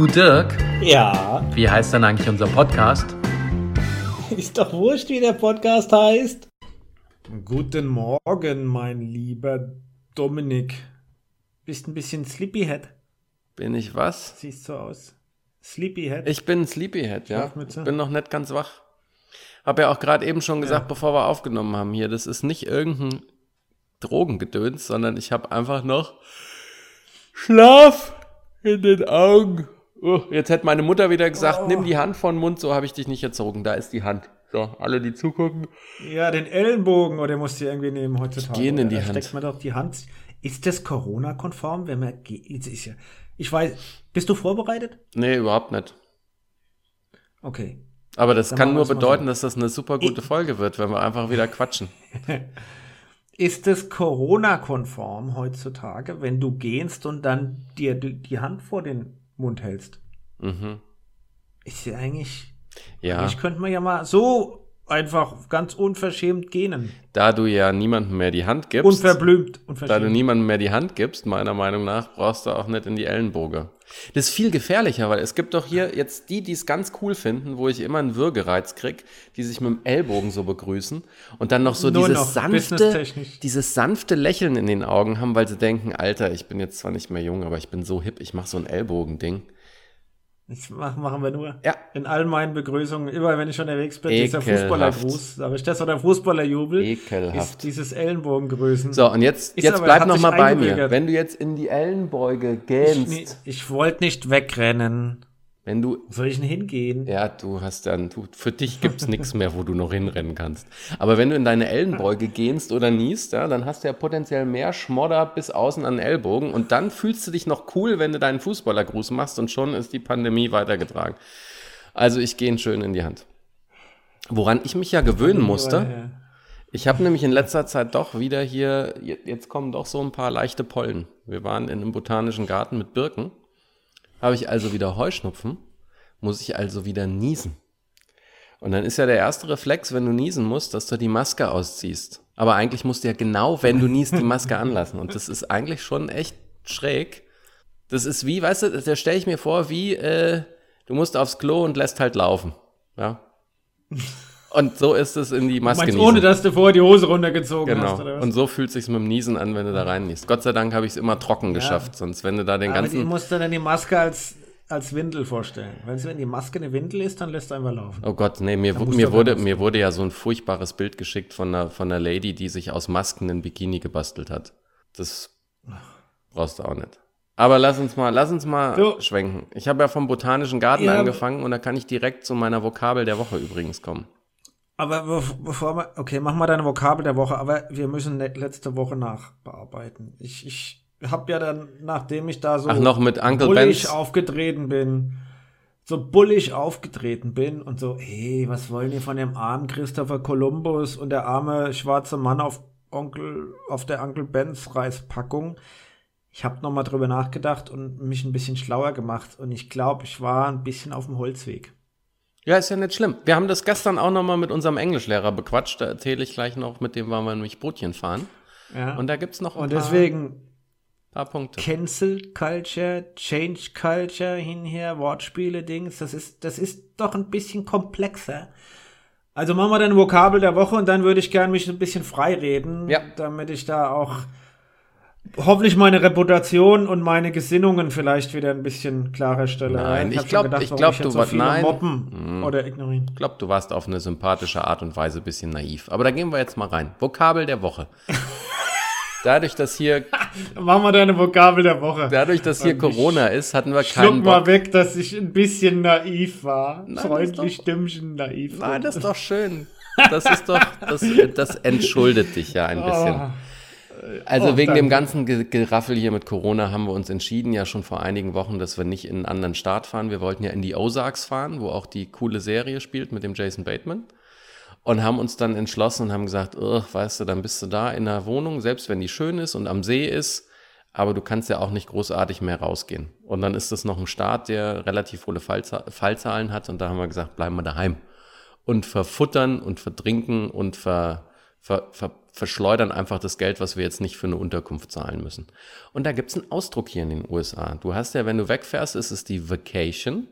Du Dirk, Ja, wie heißt denn eigentlich unser Podcast? ist doch wurscht, wie der Podcast heißt. Guten Morgen, mein lieber Dominik. Bist ein bisschen Sleepyhead. Bin ich was? Siehst so aus. Sleepyhead. Ich bin ein Sleepyhead, ja. Schlafmütze. Bin noch nicht ganz wach. Hab ja auch gerade eben schon gesagt, bevor wir aufgenommen haben hier, das ist nicht irgendein Drogengedöns, sondern ich habe einfach noch Schlaf in den Augen. Oh, jetzt hätte meine Mutter wieder gesagt, nimm die Hand von Mund, so habe ich dich nicht erzogen. Da ist die Hand. So, alle, die zugucken. Ja, den Ellenbogen, oder musst du irgendwie nehmen heutzutage. gehen in die da Hand. steckt man doch die Hand. Ist das Corona-konform, wenn man geht? Ist ja, ich weiß, bist du vorbereitet? Nee, überhaupt nicht. Okay. Aber das Dann kann nur bedeuten, so. dass das eine super gute Folge wird, wenn wir einfach wieder quatschen. Ist es Corona-konform heutzutage, wenn du gehst und dann dir die die Hand vor den Mund hältst? Mhm. Ist ja eigentlich. Ja, Eigentlich könnte man ja mal so einfach ganz unverschämt gähnen. da du ja niemandem mehr die Hand gibst. Unverblümt. Da du Unverschämt. niemandem mehr die Hand gibst, meiner Meinung nach, brauchst du auch nicht in die Ellenboge. Das ist viel gefährlicher, weil es gibt doch hier jetzt die, die es ganz cool finden, wo ich immer einen Würgereiz krieg, die sich mit dem Ellbogen so begrüßen und dann noch so Nur dieses noch, sanfte, dieses sanfte Lächeln in den Augen haben, weil sie denken, Alter, ich bin jetzt zwar nicht mehr jung, aber ich bin so hip, ich mache so ein Ellbogending. Das machen, machen wir nur. Ja. In all meinen Begrüßungen, immer wenn ich unterwegs bin, dieser Ekelhaft. Fußballergruß, aber ich das oder Fußballerjubel, Ekelhaft. ist dieses Ellenbogengrüßen. So, und jetzt, Ist jetzt aber- bleib hat noch sich mal bei mir. Wenn du jetzt in die Ellenbeuge ich gähnst, ich wollte nicht wegrennen. Wenn du Wo soll ich denn hingehen? Ja, du hast dann, du, für dich gibt's nichts mehr, wo du noch hinrennen kannst. Aber wenn du in deine Ellenbeuge gehst oder niest, ja, dann hast du ja potenziell mehr Schmodder bis außen an den Ellbogen und dann fühlst du dich noch cool, wenn du deinen Fußballergruß machst und schon ist die Pandemie weitergetragen. Also ich gehe ihn schön in die Hand. Woran ich mich ja gewöhnen musste, ich habe nämlich in letzter Zeit doch wieder hier, je- jetzt kommen doch so ein paar leichte Pollen. Wir waren in einem botanischen Garten mit Birken. Habe ich also wieder Heuschnupfen, muss ich also wieder niesen. Und dann ist ja der erste Reflex, wenn du niesen musst, dass du die Maske ausziehst. Aber eigentlich musst du ja genau, wenn du niest, die Maske anlassen. Und das ist eigentlich schon echt schräg. Das ist wie, weißt du, da stelle ich mir vor, wie äh, du musst aufs Klo und lässt halt laufen. Ja. Und so ist es in die Du Maske meinst, niesen. ohne dass du vorher die Hose runtergezogen Genau. hast, oder was? Und so fühlt sich's mit dem Niesen an, wenn du da rein niest. Gott sei Dank habe ich es immer trocken geschafft, sonst wenn du da den Aber ganzen musst du dann die Maske als, als Windel vorstellen. Du, wenn die Maske eine Windel ist, dann lässt du einfach laufen. Oh Gott, nee, mir, mir, du wurde, mir wurde ja so ein furchtbares Bild geschickt von einer, von einer Lady, die sich aus Masken ein Bikini gebastelt hat. Das brauchst du auch nicht. Aber lass uns mal, lass uns mal So. schwenken. Ich habe ja vom Botanischen Garten Ja, angefangen und da kann ich direkt zu meiner Vokabel der Woche übrigens kommen. Aber bev- bevor wir, okay, mach mal deine Vokabel der Woche, aber wir müssen ne- letzte Woche nachbearbeiten. Ich, ich habe ja dann, nachdem ich da so Ach, noch mit Uncle bullig Ben's? aufgetreten bin, so bullig aufgetreten bin und so, hey, was wollen die von dem armen Christopher Columbus und der arme schwarze Mann auf Onkel, auf der Uncle Ben's Reispackung? Ich habe nochmal drüber nachgedacht und mich ein bisschen schlauer gemacht und ich glaube, ich war ein bisschen auf dem Holzweg. Ja, ist ja nicht schlimm. Wir haben das gestern auch nochmal mit unserem Englischlehrer bequatscht. Da erzähle ich gleich noch, mit dem waren wir nämlich Brötchen fahren. Ja. Und da gibt's noch ein und paar, deswegen paar Punkte. Cancel Culture, Change Culture hinher, Wortspiele, Dings, das ist, das ist doch ein bisschen komplexer. Also machen wir dann Vokabel der Woche und dann würde ich gern mich ein bisschen frei reden, Ja. damit ich da auch hoffentlich meine Reputation und meine Gesinnungen vielleicht wieder ein bisschen klarer stelle. Nein, ich hab schon glaub- gedacht, ich warum glaub, jetzt du so wa- viele nein. mobben oder ignorieren. Ich glaube, du warst auf eine sympathische Art und Weise ein bisschen naiv. Aber da gehen wir jetzt mal rein. Vokabel der Woche. Dadurch, dass hier, Machen wir deine Vokabel der Woche. dadurch, dass hier Und Corona ist, hatten wir Schluck keinen mal Bock. weg, dass ich ein bisschen naiv war. ist Freundlich, doch- Stimmchen, naiv. Nein, das ist doch schön. Das ist doch, das, das entschuldet dich ja ein bisschen. Also Oh, wegen dem danke. ganzen Ge- Geraffel hier mit Corona haben wir uns entschieden, ja schon vor einigen Wochen, dass wir nicht in einen anderen Staat fahren. Wir wollten ja in die Ozarks fahren, wo auch die coole Serie spielt mit dem Jason Bateman. Und haben uns dann entschlossen und haben gesagt, "Ugh, weißt du, dann bist du da in der Wohnung, selbst wenn die schön ist und am See ist, aber du kannst ja auch nicht großartig mehr rausgehen. Und dann ist das noch ein Staat, der relativ hohe Fallza Fallzahlen hat und da haben wir gesagt, bleiben wir daheim. Und verfuttern und verdrinken und ver, ver, ver, verschleudern einfach das Geld, was wir jetzt nicht für eine Unterkunft zahlen müssen. Und da gibt es einen Ausdruck hier in den USA. Du hast ja, wenn du wegfährst, ist es die Vacation.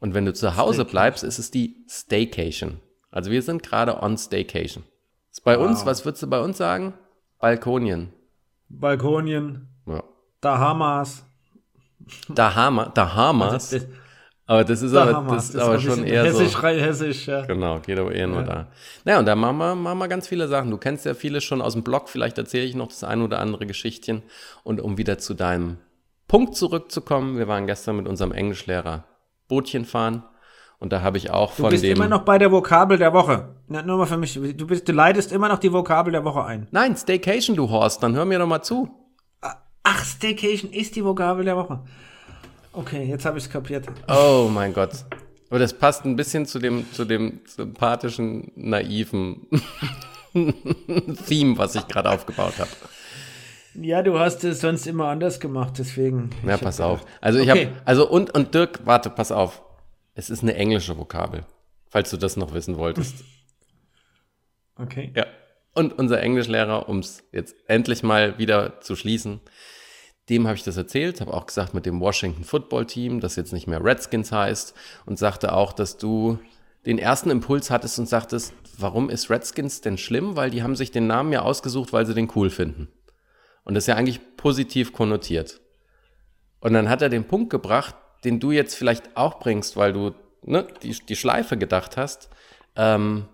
Und wenn du zu Hause Staycation. bleibst, ist es die Staycation. Also wir sind gerade on Staycation. Ist bei uns, was würdest du bei uns sagen? Balkonien. Balkonien, Ja. Dahamas. Dahama, Dahamas. Das- aber das ist aber, Dahamas, das ist das aber schon eher so. hessisch, rein hessisch, ja. Genau, geht aber eher nur da. Naja, und da machen wir, machen wir ganz viele Sachen. Du kennst ja viele schon aus dem Blog, vielleicht erzähle ich noch das ein oder andere Geschichtchen. Und um wieder zu deinem Punkt zurückzukommen, wir waren gestern mit unserem Englischlehrer Bootchen fahren. Und da habe ich auch Du von bist dem. immer noch bei der Vokabel der Woche. Na, nur mal für mich. Du, bist, du leitest immer noch die Vokabel der Woche ein. Nein, Staycation, du Horst, dann hör mir doch mal zu. Ach, Staycation ist die Vokabel der Woche. Okay, jetzt habe ich es kapiert. Oh mein Gott. Aber das passt ein bisschen zu dem, zu dem sympathischen, naiven Theme, was ich gerade aufgebaut habe. Ja, du hast es sonst immer anders gemacht, deswegen. Ja, pass auf. Also ich Okay. habe, also und, und Dirk, warte, pass auf. Es ist eine englische Vokabel, falls du das noch wissen wolltest. Okay. ja. Und unser Englischlehrer, um es jetzt endlich mal wieder zu schließen, dem habe ich das erzählt, habe auch gesagt mit dem Washington Football Team, das jetzt nicht mehr Redskins heißt und sagte auch, dass du den ersten Impuls hattest und sagtest, warum ist Redskins denn schlimm? Weil die haben sich den Namen ja ausgesucht, weil sie den cool finden. Und das ist ja eigentlich positiv konnotiert. Und dann hat er den Punkt gebracht, den du jetzt vielleicht auch bringst, weil du ne, die, die Schleife gedacht hast. Ähm,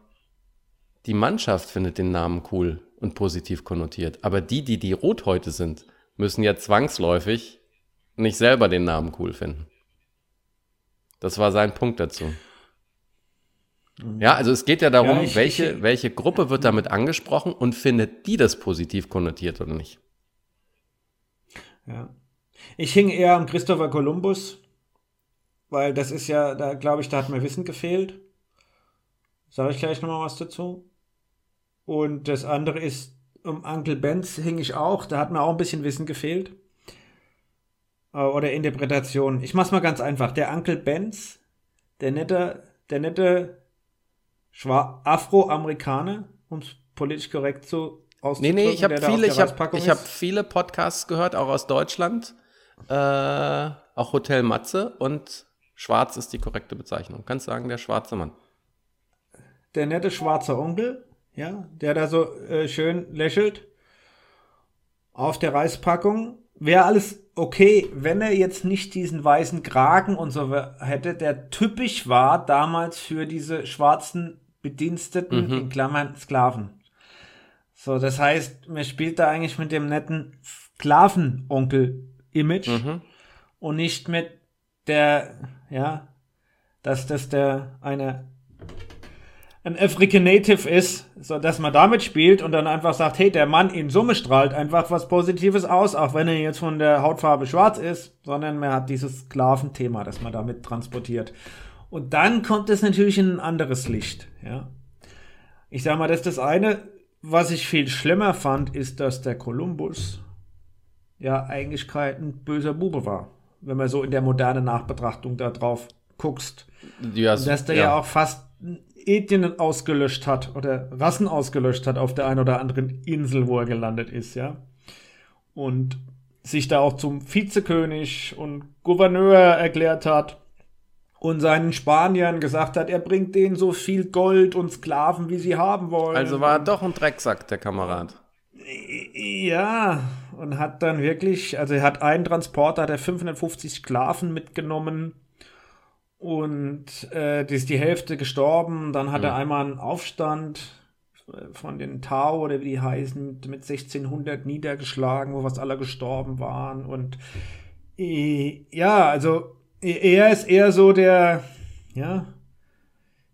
die Mannschaft findet den Namen cool und positiv konnotiert. Aber die, die die Rothäute sind, müssen ja zwangsläufig nicht selber den Namen cool finden. Das war sein Punkt dazu. Ja, also es geht ja darum, Ja, ich- welche, ich- welche Gruppe wird damit angesprochen und findet die das positiv konnotiert oder nicht? Ja. Ich hing eher am Christopher Columbus, weil das ist ja, da glaube ich, da hat mir Wissen gefehlt. Sage ich gleich nochmal was dazu. Und das andere ist, um Uncle Benz hing ich auch, da hat mir auch ein bisschen Wissen gefehlt. Äh, Oder Interpretation. Ich mach's mal ganz einfach. Der Uncle Benz, der nette, der nette Afroamerikaner, um es politisch korrekt zu Nee, auszudrücken, nee, ich habe viele, ich ich hab ist. viele Podcasts gehört, auch aus Deutschland. Äh, auch Hotel Matze und Schwarz ist die korrekte Bezeichnung. Kannst sagen, der schwarze Mann. der nette schwarze Onkel, ja, der da so äh, schön lächelt auf der Reispackung. Wäre alles okay, wenn er jetzt nicht diesen weißen Kragen und so hätte, der typisch war damals für diese schwarzen Bediensteten, in Klammern Sklaven. So, das heißt, man spielt da eigentlich mit dem netten Sklavenonkel-Image und nicht mit der, ja, dass das der eine ein African Native ist, so dass man damit spielt und dann einfach sagt, hey, der Mann in Summe strahlt einfach was Positives aus, auch wenn er jetzt von der Hautfarbe schwarz ist, sondern man hat dieses Sklaventhema, das man damit transportiert. Und dann kommt es natürlich in ein anderes Licht, ja. Ich sag mal, das ist das eine. Was ich viel schlimmer fand, ist, dass der Kolumbus ja eigentlich kein böser Bube war. Wenn man so in der modernen Nachbetrachtung da drauf guckst. Ja, Und dass der ja. auch fast Ethien ausgelöscht hat oder Rassen ausgelöscht hat auf der einen oder anderen Insel, wo er gelandet ist, ja. Und sich da auch zum Vizekönig und Gouverneur erklärt hat und seinen Spaniern gesagt hat, er bringt denen so viel Gold und Sklaven, wie sie haben wollen. Also war er doch ein Drecksack, der Kamerad. Ja, und hat dann wirklich, also er hat einen Transporter, hat er 550 Sklaven mitgenommen und äh, die ist die Hälfte gestorben. Dann hat er einmal einen Aufstand äh, von den Tau oder wie die heißen, mit, mit 1600 niedergeschlagen, wo fast alle gestorben waren. Und äh, ja, also äh, er ist eher so der, ja,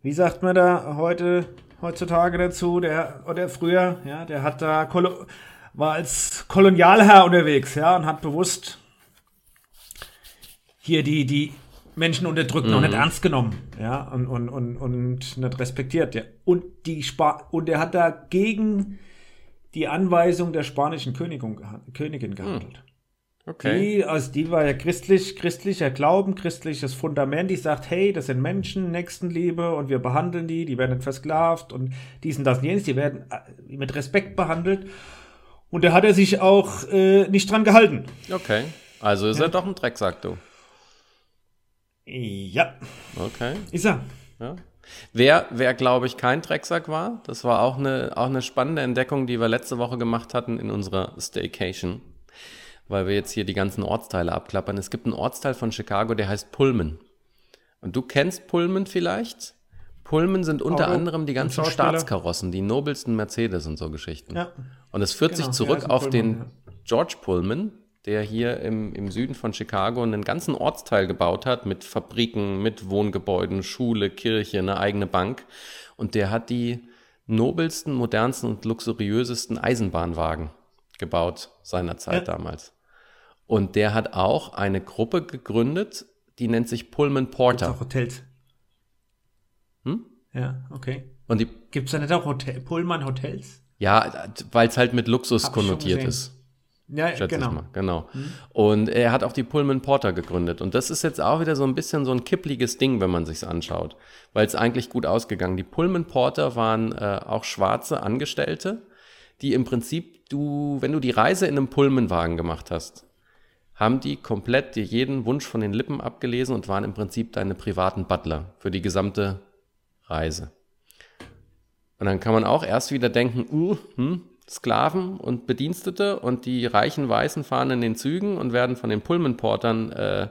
wie sagt man da heute, heutzutage dazu, der, oder früher, ja, der hat da, Kolo war als Kolonialherr unterwegs, ja, und hat bewusst hier die, die Menschen unterdrückt und nicht ernst genommen, ja, und, und, und, und nicht respektiert, ja. Und die Spa und er hat da gegen die Anweisung der spanischen Königin, geha- Königin gehandelt. Okay. Die, also die war ja christlich, christlicher Glauben, christliches Fundament, die sagt, hey, das sind Menschen, Nächstenliebe und wir behandeln die, die werden nicht versklavt und dies und das und jenes, die werden äh, mit Respekt behandelt. Und da hat er sich auch äh, nicht dran gehalten. Okay. Also ist er doch ein Drecksack, du. Ja, Okay. ist er. Ja. Wer, wer glaube ich, kein Drecksack war, das war auch eine, auch eine spannende Entdeckung, die wir letzte Woche gemacht hatten in unserer Staycation, weil wir jetzt hier die ganzen Ortsteile abklappern. Es gibt einen Ortsteil von Chicago, der heißt Pullman. Und du kennst Pullman vielleicht? Pullman sind unter Auto anderem die ganzen. Staatskarossen, die nobelsten Mercedes und so Geschichten. Ja. Und es führt Genau, sich ja, zurück auf den Pullman, George Pullman, der hier im, im Süden von Chicago einen ganzen Ortsteil gebaut hat mit Fabriken, mit Wohngebäuden, Schule, Kirche, eine eigene Bank. Und der hat die nobelsten, modernsten und luxuriösesten Eisenbahnwagen gebaut seiner Zeit Ja. damals. Und der hat auch eine Gruppe gegründet, die nennt sich Pullman Gibt's Porter. auch Hotels? Hm? Ja, okay. Und die, Gibt's da nicht auch Hotel, Pullman Hotels? ja, weil es halt mit Luxus Hab konnotiert ist. Ja, schätze genau. ich mal. Genau. Und er hat auch die Pullman Porter gegründet. Und das ist jetzt auch wieder so ein bisschen so ein kippliges Ding, wenn man sich's anschaut, weil es eigentlich gut ausgegangen. Die Pullman Porter waren äh, auch schwarze Angestellte, die im Prinzip du, wenn du die Reise in einem Pullmanwagen gemacht hast, haben die komplett dir jeden Wunsch von den Lippen abgelesen und waren im Prinzip deine privaten Butler für die gesamte Reise. Und dann kann man auch erst wieder denken, uh, hm, Sklaven und Bedienstete und die reichen Weißen fahren in den Zügen und werden von den Pullman-Portern äh,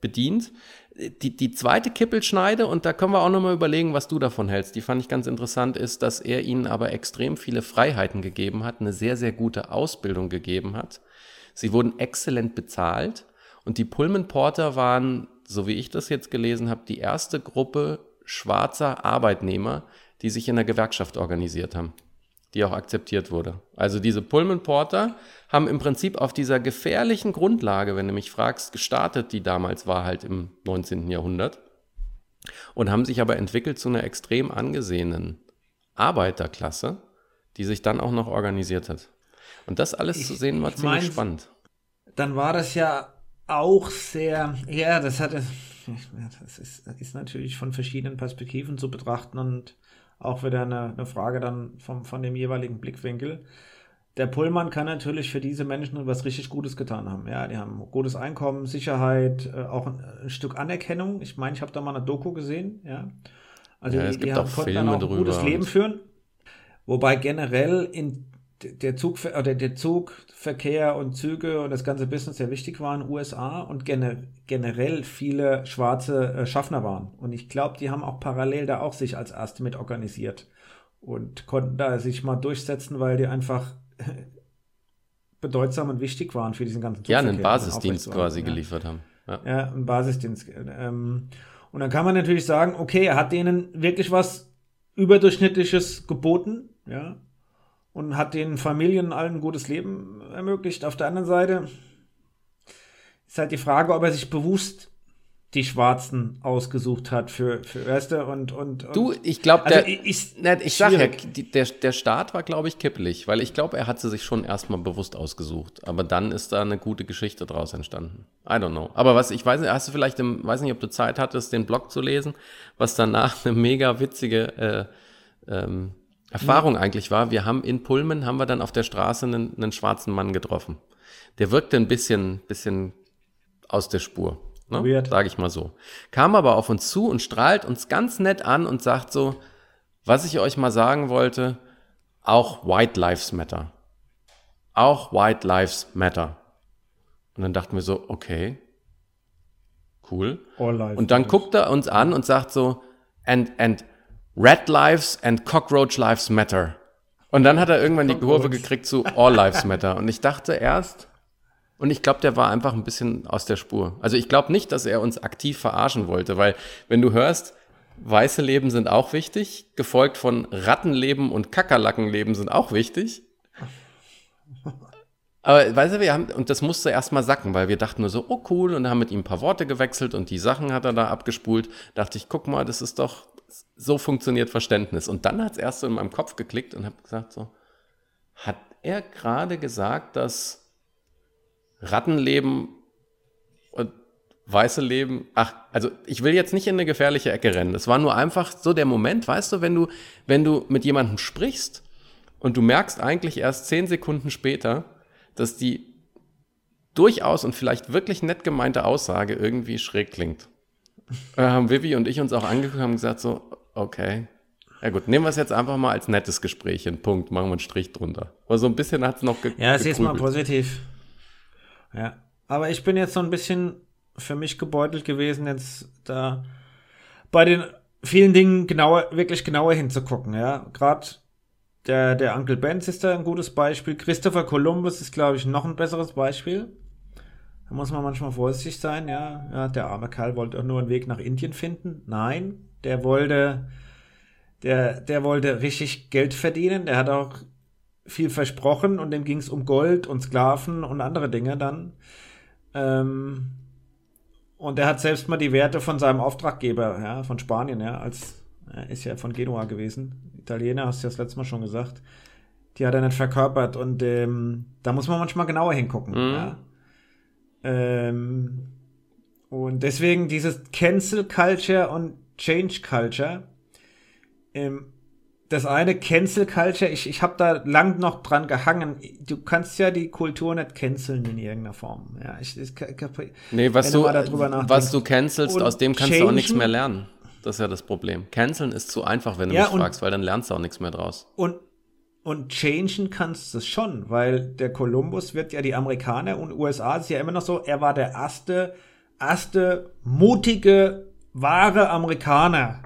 bedient. Die, die zweite Kippelschneide, und da können wir auch nochmal überlegen, was du davon hältst, die fand ich ganz interessant, ist, dass er ihnen aber extrem viele Freiheiten gegeben hat, eine sehr, sehr gute Ausbildung gegeben hat. Sie wurden exzellent bezahlt und die Pullman Porter waren, so wie ich das jetzt gelesen habe, die erste Gruppe schwarzer Arbeitnehmer, die sich in der Gewerkschaft organisiert haben, die auch akzeptiert wurde. Also diese Pullman Porter haben im Prinzip auf dieser gefährlichen Grundlage, wenn du mich fragst, gestartet, die damals war halt im 19. Jahrhundert und haben sich aber entwickelt zu einer extrem angesehenen Arbeiterklasse, die sich dann auch noch organisiert hat. Und das alles Ich- zu sehen war ich ziemlich mein's- spannend. dann war das ja auch sehr, ja, das hatte, das ist, ist natürlich von verschiedenen Perspektiven zu betrachten und auch wieder eine, eine Frage dann vom, von dem jeweiligen Blickwinkel. Der Pullman kann natürlich für diese Menschen was richtig Gutes getan haben. Ja, die haben gutes Einkommen, Sicherheit, äh, auch ein, ein Stück Anerkennung. Ich meine, ich habe da mal eine Doku gesehen. Ja, also Ja, die, die haben, auch konnten dann auch ein gutes Leben führen. Wobei generell in der Zug oder der Zugverkehr und Züge und das ganze Business sehr wichtig war in den USA und gener generell viele schwarze äh, Schaffner waren. Und ich glaube, die haben auch parallel da auch sich als Erste mit organisiert und konnten da sich mal durchsetzen, weil die einfach bedeutsam und wichtig waren für diesen ganzen Ja, Zugverkehr. einen Basisdienst quasi ja. geliefert haben. Ja. Ja, ein Basisdienst. Ähm, und dann kann man natürlich sagen, okay, er hat denen wirklich was Überdurchschnittliches geboten, ja, und hat den Familien allen ein gutes Leben ermöglicht. Auf der anderen Seite ist halt die Frage, ob er sich bewusst die Schwarzen ausgesucht hat für, für Erste und, und, und Du, ich glaube, Also der, ich- ich- Na, ich sag ja, der, der Start war, glaube ich, kippelig, weil ich glaube, er hat sie sich schon erstmal bewusst ausgesucht. Aber dann ist da eine gute Geschichte draus entstanden. I don't know. Aber was, ich weiß nicht, hast du vielleicht, im, weiß nicht, ob du Zeit hattest, den Blog zu lesen, was danach eine mega witzige äh, ähm, Erfahrung eigentlich war. Wir haben in Pullman, haben wir dann auf der Straße einen, einen schwarzen Mann getroffen. Der wirkte ein bisschen, bisschen aus der Spur. Ne? Weird. Sage ich mal so. Kam aber auf uns zu und strahlt uns ganz nett an und sagt so, was ich euch mal sagen wollte, auch White Lives Matter. Auch White Lives Matter. Und dann dachten wir so, okay, cool. Und dann guckt er uns an und sagt so, and, and Red Lives and Cockroach Lives Matter. Und dann hat er irgendwann die Kurve gekriegt zu All Lives Matter. Und ich dachte erst, und ich glaube, der war einfach ein bisschen aus der Spur. Also ich glaube nicht, dass er uns aktiv verarschen wollte, weil wenn du hörst, weiße Leben sind auch wichtig, gefolgt von Rattenleben und Kakerlackenleben sind auch wichtig. Aber weißt du, wir haben, und das musste erstmal sacken, weil wir dachten nur so, oh cool, und haben mit ihm ein paar Worte gewechselt und die Sachen hat er da abgespult. Dachte ich, guck mal, das ist doch, so funktioniert Verständnis. Und dann hat es erst so in meinem Kopf geklickt und habe gesagt so, hat er gerade gesagt, dass Rattenleben und weiße Leben. Ach, also ich will jetzt nicht in eine gefährliche Ecke rennen. Es war nur einfach so der Moment, weißt du, wenn du, wenn du mit jemandem sprichst und du merkst eigentlich erst zehn Sekunden später, dass die durchaus und vielleicht wirklich nett gemeinte Aussage irgendwie schräg klingt. Da haben Vivi und ich uns auch angeguckt und haben gesagt so, okay. Ja gut, nehmen wir es jetzt einfach mal als nettes Gespräch hin. Punkt. Machen wir einen Strich drunter. Aber so ein bisschen hat es noch ge Ja, siehst mal positiv. Ja. Aber ich bin jetzt so ein bisschen für mich gebeutelt gewesen, jetzt da bei den vielen Dingen genauer, wirklich genauer hinzugucken, ja. Gerade der, der Uncle Benz ist da ein gutes Beispiel. Christopher Columbus ist, glaube ich, noch ein besseres Beispiel. Da muss man manchmal vorsichtig sein, ja. ja. Der arme Kerl wollte auch nur einen Weg nach Indien finden. Nein, der wollte, der, der wollte richtig Geld verdienen. Der hat auch viel versprochen und dem ging es um Gold und Sklaven und andere Dinge dann. Ähm, und er hat selbst mal die Werte von seinem Auftraggeber, ja, von Spanien, ja, als er ist ja von Genua gewesen. Italiener, hast du ja das letzte Mal schon gesagt. Die hat er nicht verkörpert und ähm, da muss man manchmal genauer hingucken. Mhm. Ja. Ähm, und deswegen dieses Cancel Culture und Change Culture. Ähm, das eine Cancel Culture, ich, ich habe da lang noch dran gehangen. Du kannst ja die Kultur nicht canceln in irgendeiner Form. Ja, ich, ich, ich, Nee, was du, was du cancelst, Und aus dem kannst du auch nichts changen- mehr lernen. Das ist ja das Problem. Canceln ist zu einfach, wenn du Ja, mich und- fragst, weil dann lernst du auch nichts mehr draus. Und, und changen kannst du es schon, weil der Kolumbus wird ja die Amerikaner und USA ist ja immer noch so, er war der erste, erste mutige, wahre Amerikaner.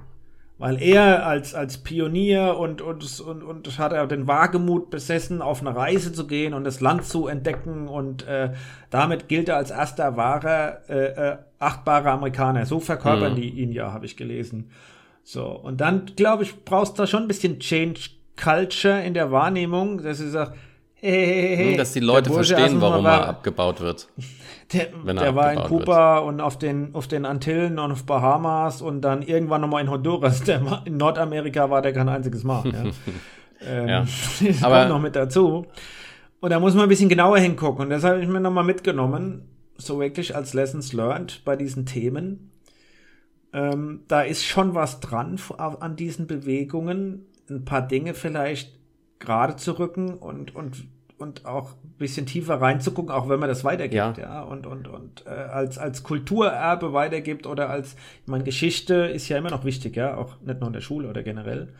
Weil er als, als Pionier und, und, und, und hat er den Wagemut besessen, auf eine Reise zu gehen und das Land zu entdecken und äh, damit gilt er als erster wahrer, äh, äh, achtbarer Amerikaner. So verkörpern Mhm. die ihn ja, habe ich gelesen. So, und dann, glaube ich, brauchst du da schon ein bisschen Change Culture in der Wahrnehmung, dass du sagst, hey, hey, hey, Hm, Dass die Leute verstehen, warum war- er abgebaut wird. der, wenn er der war in Kuba und auf den, auf den Antillen und auf Bahamas und dann irgendwann nochmal in Honduras. Der in Nordamerika war der kein einziges Mal. Ja. ähm, Ja. Das Aber- kommt noch mit dazu. Und da muss man ein bisschen genauer hingucken. Und das habe ich mir nochmal mitgenommen, so wirklich als Lessons learned bei diesen Themen. Ähm, da ist schon was dran an diesen Bewegungen, ein paar Dinge vielleicht gerade zu rücken und, und, und auch ein bisschen tiefer reinzugucken, auch wenn man das weitergibt, Ja. ja, und, und, und äh, als, als Kulturerbe weitergibt oder als, ich meine, Geschichte ist ja immer noch wichtig, ja, auch nicht nur in der Schule oder generell.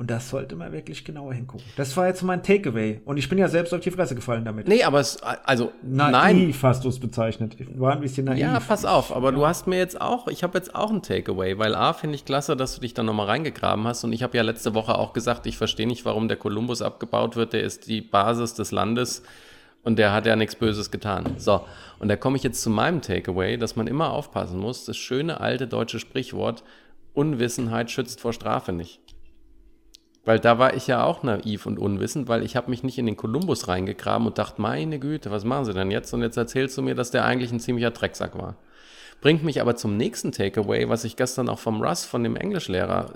Und das sollte man wirklich genauer hingucken. Das war jetzt mein Takeaway. Und ich bin ja selbst auf die Fresse gefallen damit. Nee, aber es, also, naiv nein. hast du es bezeichnet. Ich war ein bisschen naiv. Ja, pass auf, aber du hast mir jetzt auch, ich habe jetzt auch ein Takeaway, weil A, finde ich klasse, dass du dich da nochmal reingegraben hast und ich habe ja letzte Woche auch gesagt, ich verstehe nicht, warum der Kolumbus abgebaut wird, der ist die Basis des Landes und der hat ja nichts Böses getan. So, und da komme ich jetzt zu meinem Takeaway, dass man immer aufpassen muss, das schöne alte deutsche Sprichwort, Unwissenheit schützt vor Strafe nicht. Weil da war ich ja auch naiv und unwissend, weil ich habe mich nicht in den Kolumbus reingegraben und dachte, meine Güte, was machen sie denn jetzt? Und jetzt erzählst du mir, dass der eigentlich ein ziemlicher Drecksack war. Bringt mich aber zum nächsten Takeaway, was ich gestern auch vom Russ, von dem Englischlehrer,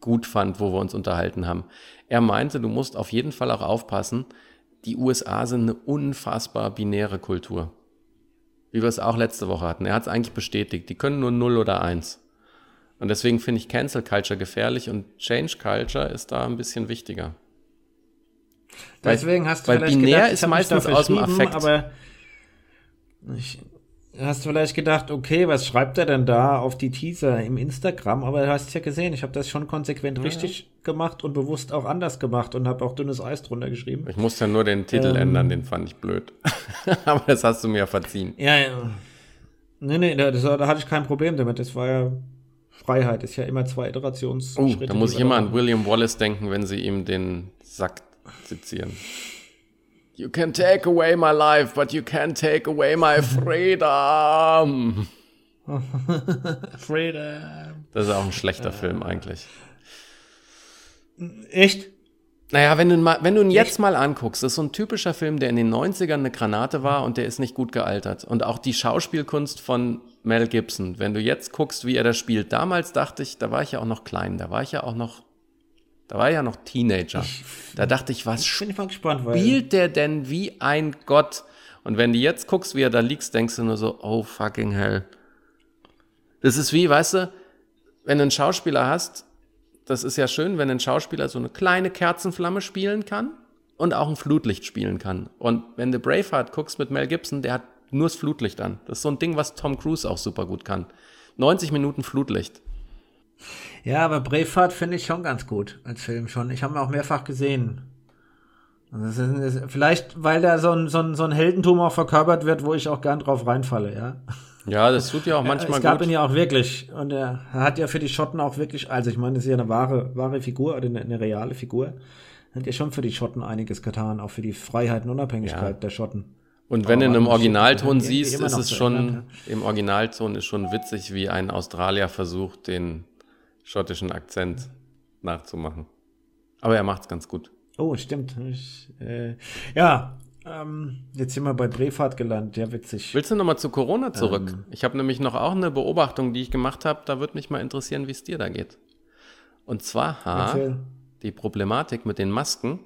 gut fand, wo wir uns unterhalten haben. Er meinte, du musst auf jeden Fall auch aufpassen, die USA sind eine unfassbar binäre Kultur. Wie wir es auch letzte Woche hatten. Er hat es eigentlich bestätigt. Die können nur 0 oder 1. Und deswegen finde ich Cancel Culture gefährlich und Change Culture ist da ein bisschen wichtiger. Weil- Deswegen hast du weil vielleicht binär gedacht, ist meistens aus dem Affekt. Aber ich, hast du vielleicht gedacht, okay, was schreibt er denn da auf die Teaser im Instagram? Aber du hast ja gesehen, ich habe das schon konsequent richtig gemacht und bewusst auch anders gemacht und habe auch dünnes Eis drunter geschrieben. Ich musste ja nur den Titel Ähm. ändern, den fand ich blöd. Aber das hast du mir verziehen. Ja, ja. Nee, nee, da, das, da hatte ich kein Problem damit. Das war ja Freiheit, ist ja immer zwei Iterations. Oh, da muss ich immer an William Wallace denken, wenn sie ihm den Sack sezieren. You can take away my life, but you can't take away my freedom. Freedom. Das ist auch ein schlechter Film eigentlich. Echt? Naja, wenn du, ihn mal, wenn du ihn jetzt mal anguckst, das ist so ein typischer Film, der in den 90ern eine Granate war und der ist nicht gut gealtert. Und auch die Schauspielkunst von Mel Gibson, wenn du jetzt guckst, wie er das spielt. Damals dachte ich, da war ich ja auch noch klein, da war ich ja auch noch, da war ich ja noch Teenager. Da dachte ich, was Bin ich mal gespannt, weil. spielt der denn wie ein Gott? Und wenn du jetzt guckst, wie er da liegt, denkst du nur so, oh fucking hell. Das ist wie, weißt du, wenn du einen Schauspieler hast, das ist ja schön, wenn ein Schauspieler so eine kleine Kerzenflamme spielen kann und auch ein Flutlicht spielen kann. Und wenn du Braveheart guckst mit Mel Gibson, der hat nur das Flutlicht an. Das ist so ein Ding, was Tom Cruise auch super gut kann. 90 Minuten Flutlicht. Ja, aber Braveheart finde ich schon ganz gut als Film schon. Ich habe ihn auch mehrfach gesehen. Also ist, vielleicht, weil da so ein, so, ein, so ein Heldentum auch verkörpert wird, wo ich auch gern drauf reinfalle, ja. Ja, das tut ja auch manchmal gut. Es gab gut. ihn ja auch wirklich. Und er hat ja für die Schotten auch wirklich, also ich meine, das ist ja eine wahre, wahre Figur oder eine, eine reale Figur. Hat ja schon für die Schotten einiges getan, auch für die Freiheit und Unabhängigkeit ja. der Schotten. Und wenn du ihn im Originalton siehst, ist es schon, im Originalton ist schon witzig, wie ein Australier versucht, den schottischen Akzent nachzumachen. Aber er macht's ganz gut. Oh, stimmt. Ich, äh, ja, ähm, jetzt sind wir bei Brefahrt gelandet. Ja, witzig. Willst du nochmal zu Corona zurück? Ähm, ich habe nämlich noch auch eine Beobachtung, die ich gemacht habe. Da würde mich mal interessieren, wie es dir da geht. Und zwar, ha, die Problematik mit den Masken,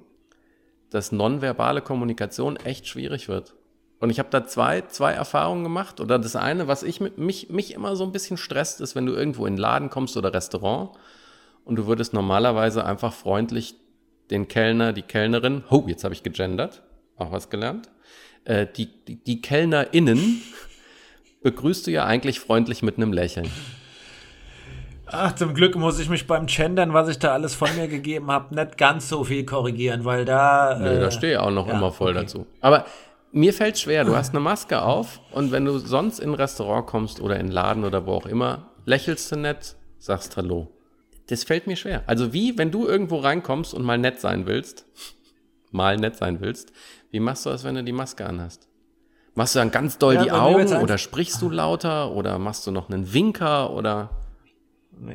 dass nonverbale Kommunikation echt schwierig wird. Und ich habe da zwei, zwei Erfahrungen gemacht. Oder das eine, was ich mich, mich immer so ein bisschen stresst, ist, wenn du irgendwo in einen Laden kommst oder Restaurant und du würdest normalerweise einfach freundlich den Kellner, die Kellnerin, oh, jetzt habe ich gegendert, auch was gelernt, äh, die, die, die KellnerInnen begrüßt du ja eigentlich freundlich mit einem Lächeln. Ach, zum Glück muss ich mich beim Gendern, was ich da alles von mir gegeben habe, nicht ganz so viel korrigieren, weil da. Äh, da stehe ich auch noch ja, immer voll okay. dazu. Aber mir fällt schwer, du hast eine Maske auf und wenn du sonst in ein Restaurant kommst oder in einen Laden oder wo auch immer, lächelst du nett, sagst Hallo. Das fällt mir schwer. Also wie, wenn du irgendwo reinkommst und mal nett sein willst, mal nett sein willst, wie machst du das, wenn du die Maske anhast? Machst du dann ganz doll ja, die Augen oder sprichst du lauter oder machst du noch einen Winker oder?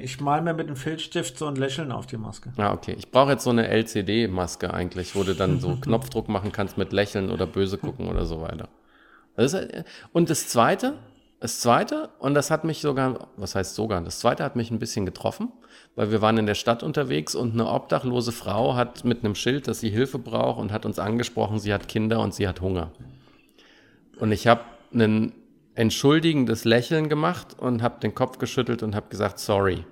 Ich mal mir mit dem Filzstift so ein Lächeln auf die Maske. Ja, okay. Ich brauche jetzt so eine LCD-Maske eigentlich, wo du dann so Knopfdruck machen kannst mit Lächeln oder böse gucken oder so weiter. Das ist, und das zweite, das zweite, und das hat mich sogar, was heißt sogar, das zweite hat mich ein bisschen getroffen, weil wir waren in der Stadt unterwegs und eine obdachlose Frau hat mit einem Schild, dass sie Hilfe braucht und hat uns angesprochen, sie hat Kinder und sie hat Hunger. Und ich habe einen entschuldigendes Lächeln gemacht und habe den Kopf geschüttelt und habe gesagt, sorry.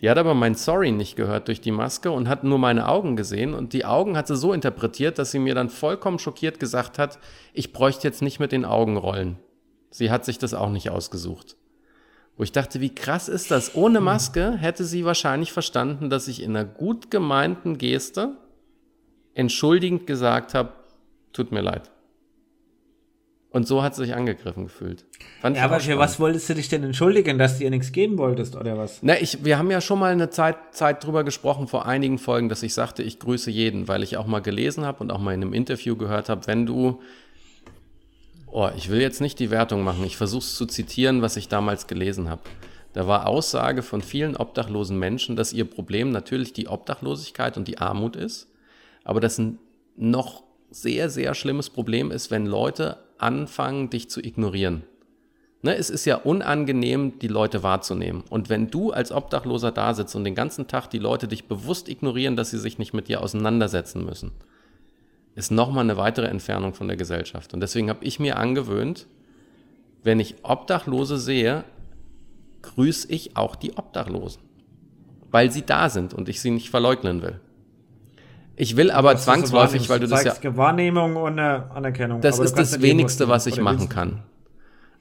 Die hat aber mein Sorry nicht gehört durch die Maske und hat nur meine Augen gesehen und die Augen hat sie so interpretiert, dass sie mir dann vollkommen schockiert gesagt hat, ich bräuchte jetzt nicht mit den Augen rollen. Sie hat sich das auch nicht ausgesucht. Wo ich dachte, wie krass ist das? Ohne Maske hätte sie wahrscheinlich verstanden, dass ich in einer gut gemeinten Geste entschuldigend gesagt habe, tut mir leid. Und so hat sie sich angegriffen gefühlt. Fand ja, aber für was wolltest du dich denn entschuldigen, dass du ihr nichts geben wolltest oder was? Na, ich, wir haben ja schon mal eine Zeit, Zeit drüber gesprochen vor einigen Folgen, dass ich sagte, ich grüße jeden, weil ich auch mal gelesen habe und auch mal in einem Interview gehört habe, wenn du, oh, ich will jetzt nicht die Wertung machen, ich versuche es zu zitieren, was ich damals gelesen habe. Da war Aussage von vielen obdachlosen Menschen, dass ihr Problem natürlich die Obdachlosigkeit und die Armut ist, aber dass ein noch sehr, sehr schlimmes Problem ist, wenn Leute anfangen, dich zu ignorieren. Ne, es ist ja unangenehm, die Leute wahrzunehmen. Und wenn du als Obdachloser da sitzt und den ganzen Tag die Leute dich bewusst ignorieren, dass sie sich nicht mit dir auseinandersetzen müssen, ist nochmal eine weitere Entfernung von der Gesellschaft. Und deswegen habe ich mir angewöhnt, wenn ich Obdachlose sehe, grüße ich auch die Obdachlosen, weil sie da sind und ich sie nicht verleugnen will. Ich will aber zwangsläufig, weil du das ja. Wahrnehmung und Anerkennung. Das ist das Wenigste, was ich machen kann.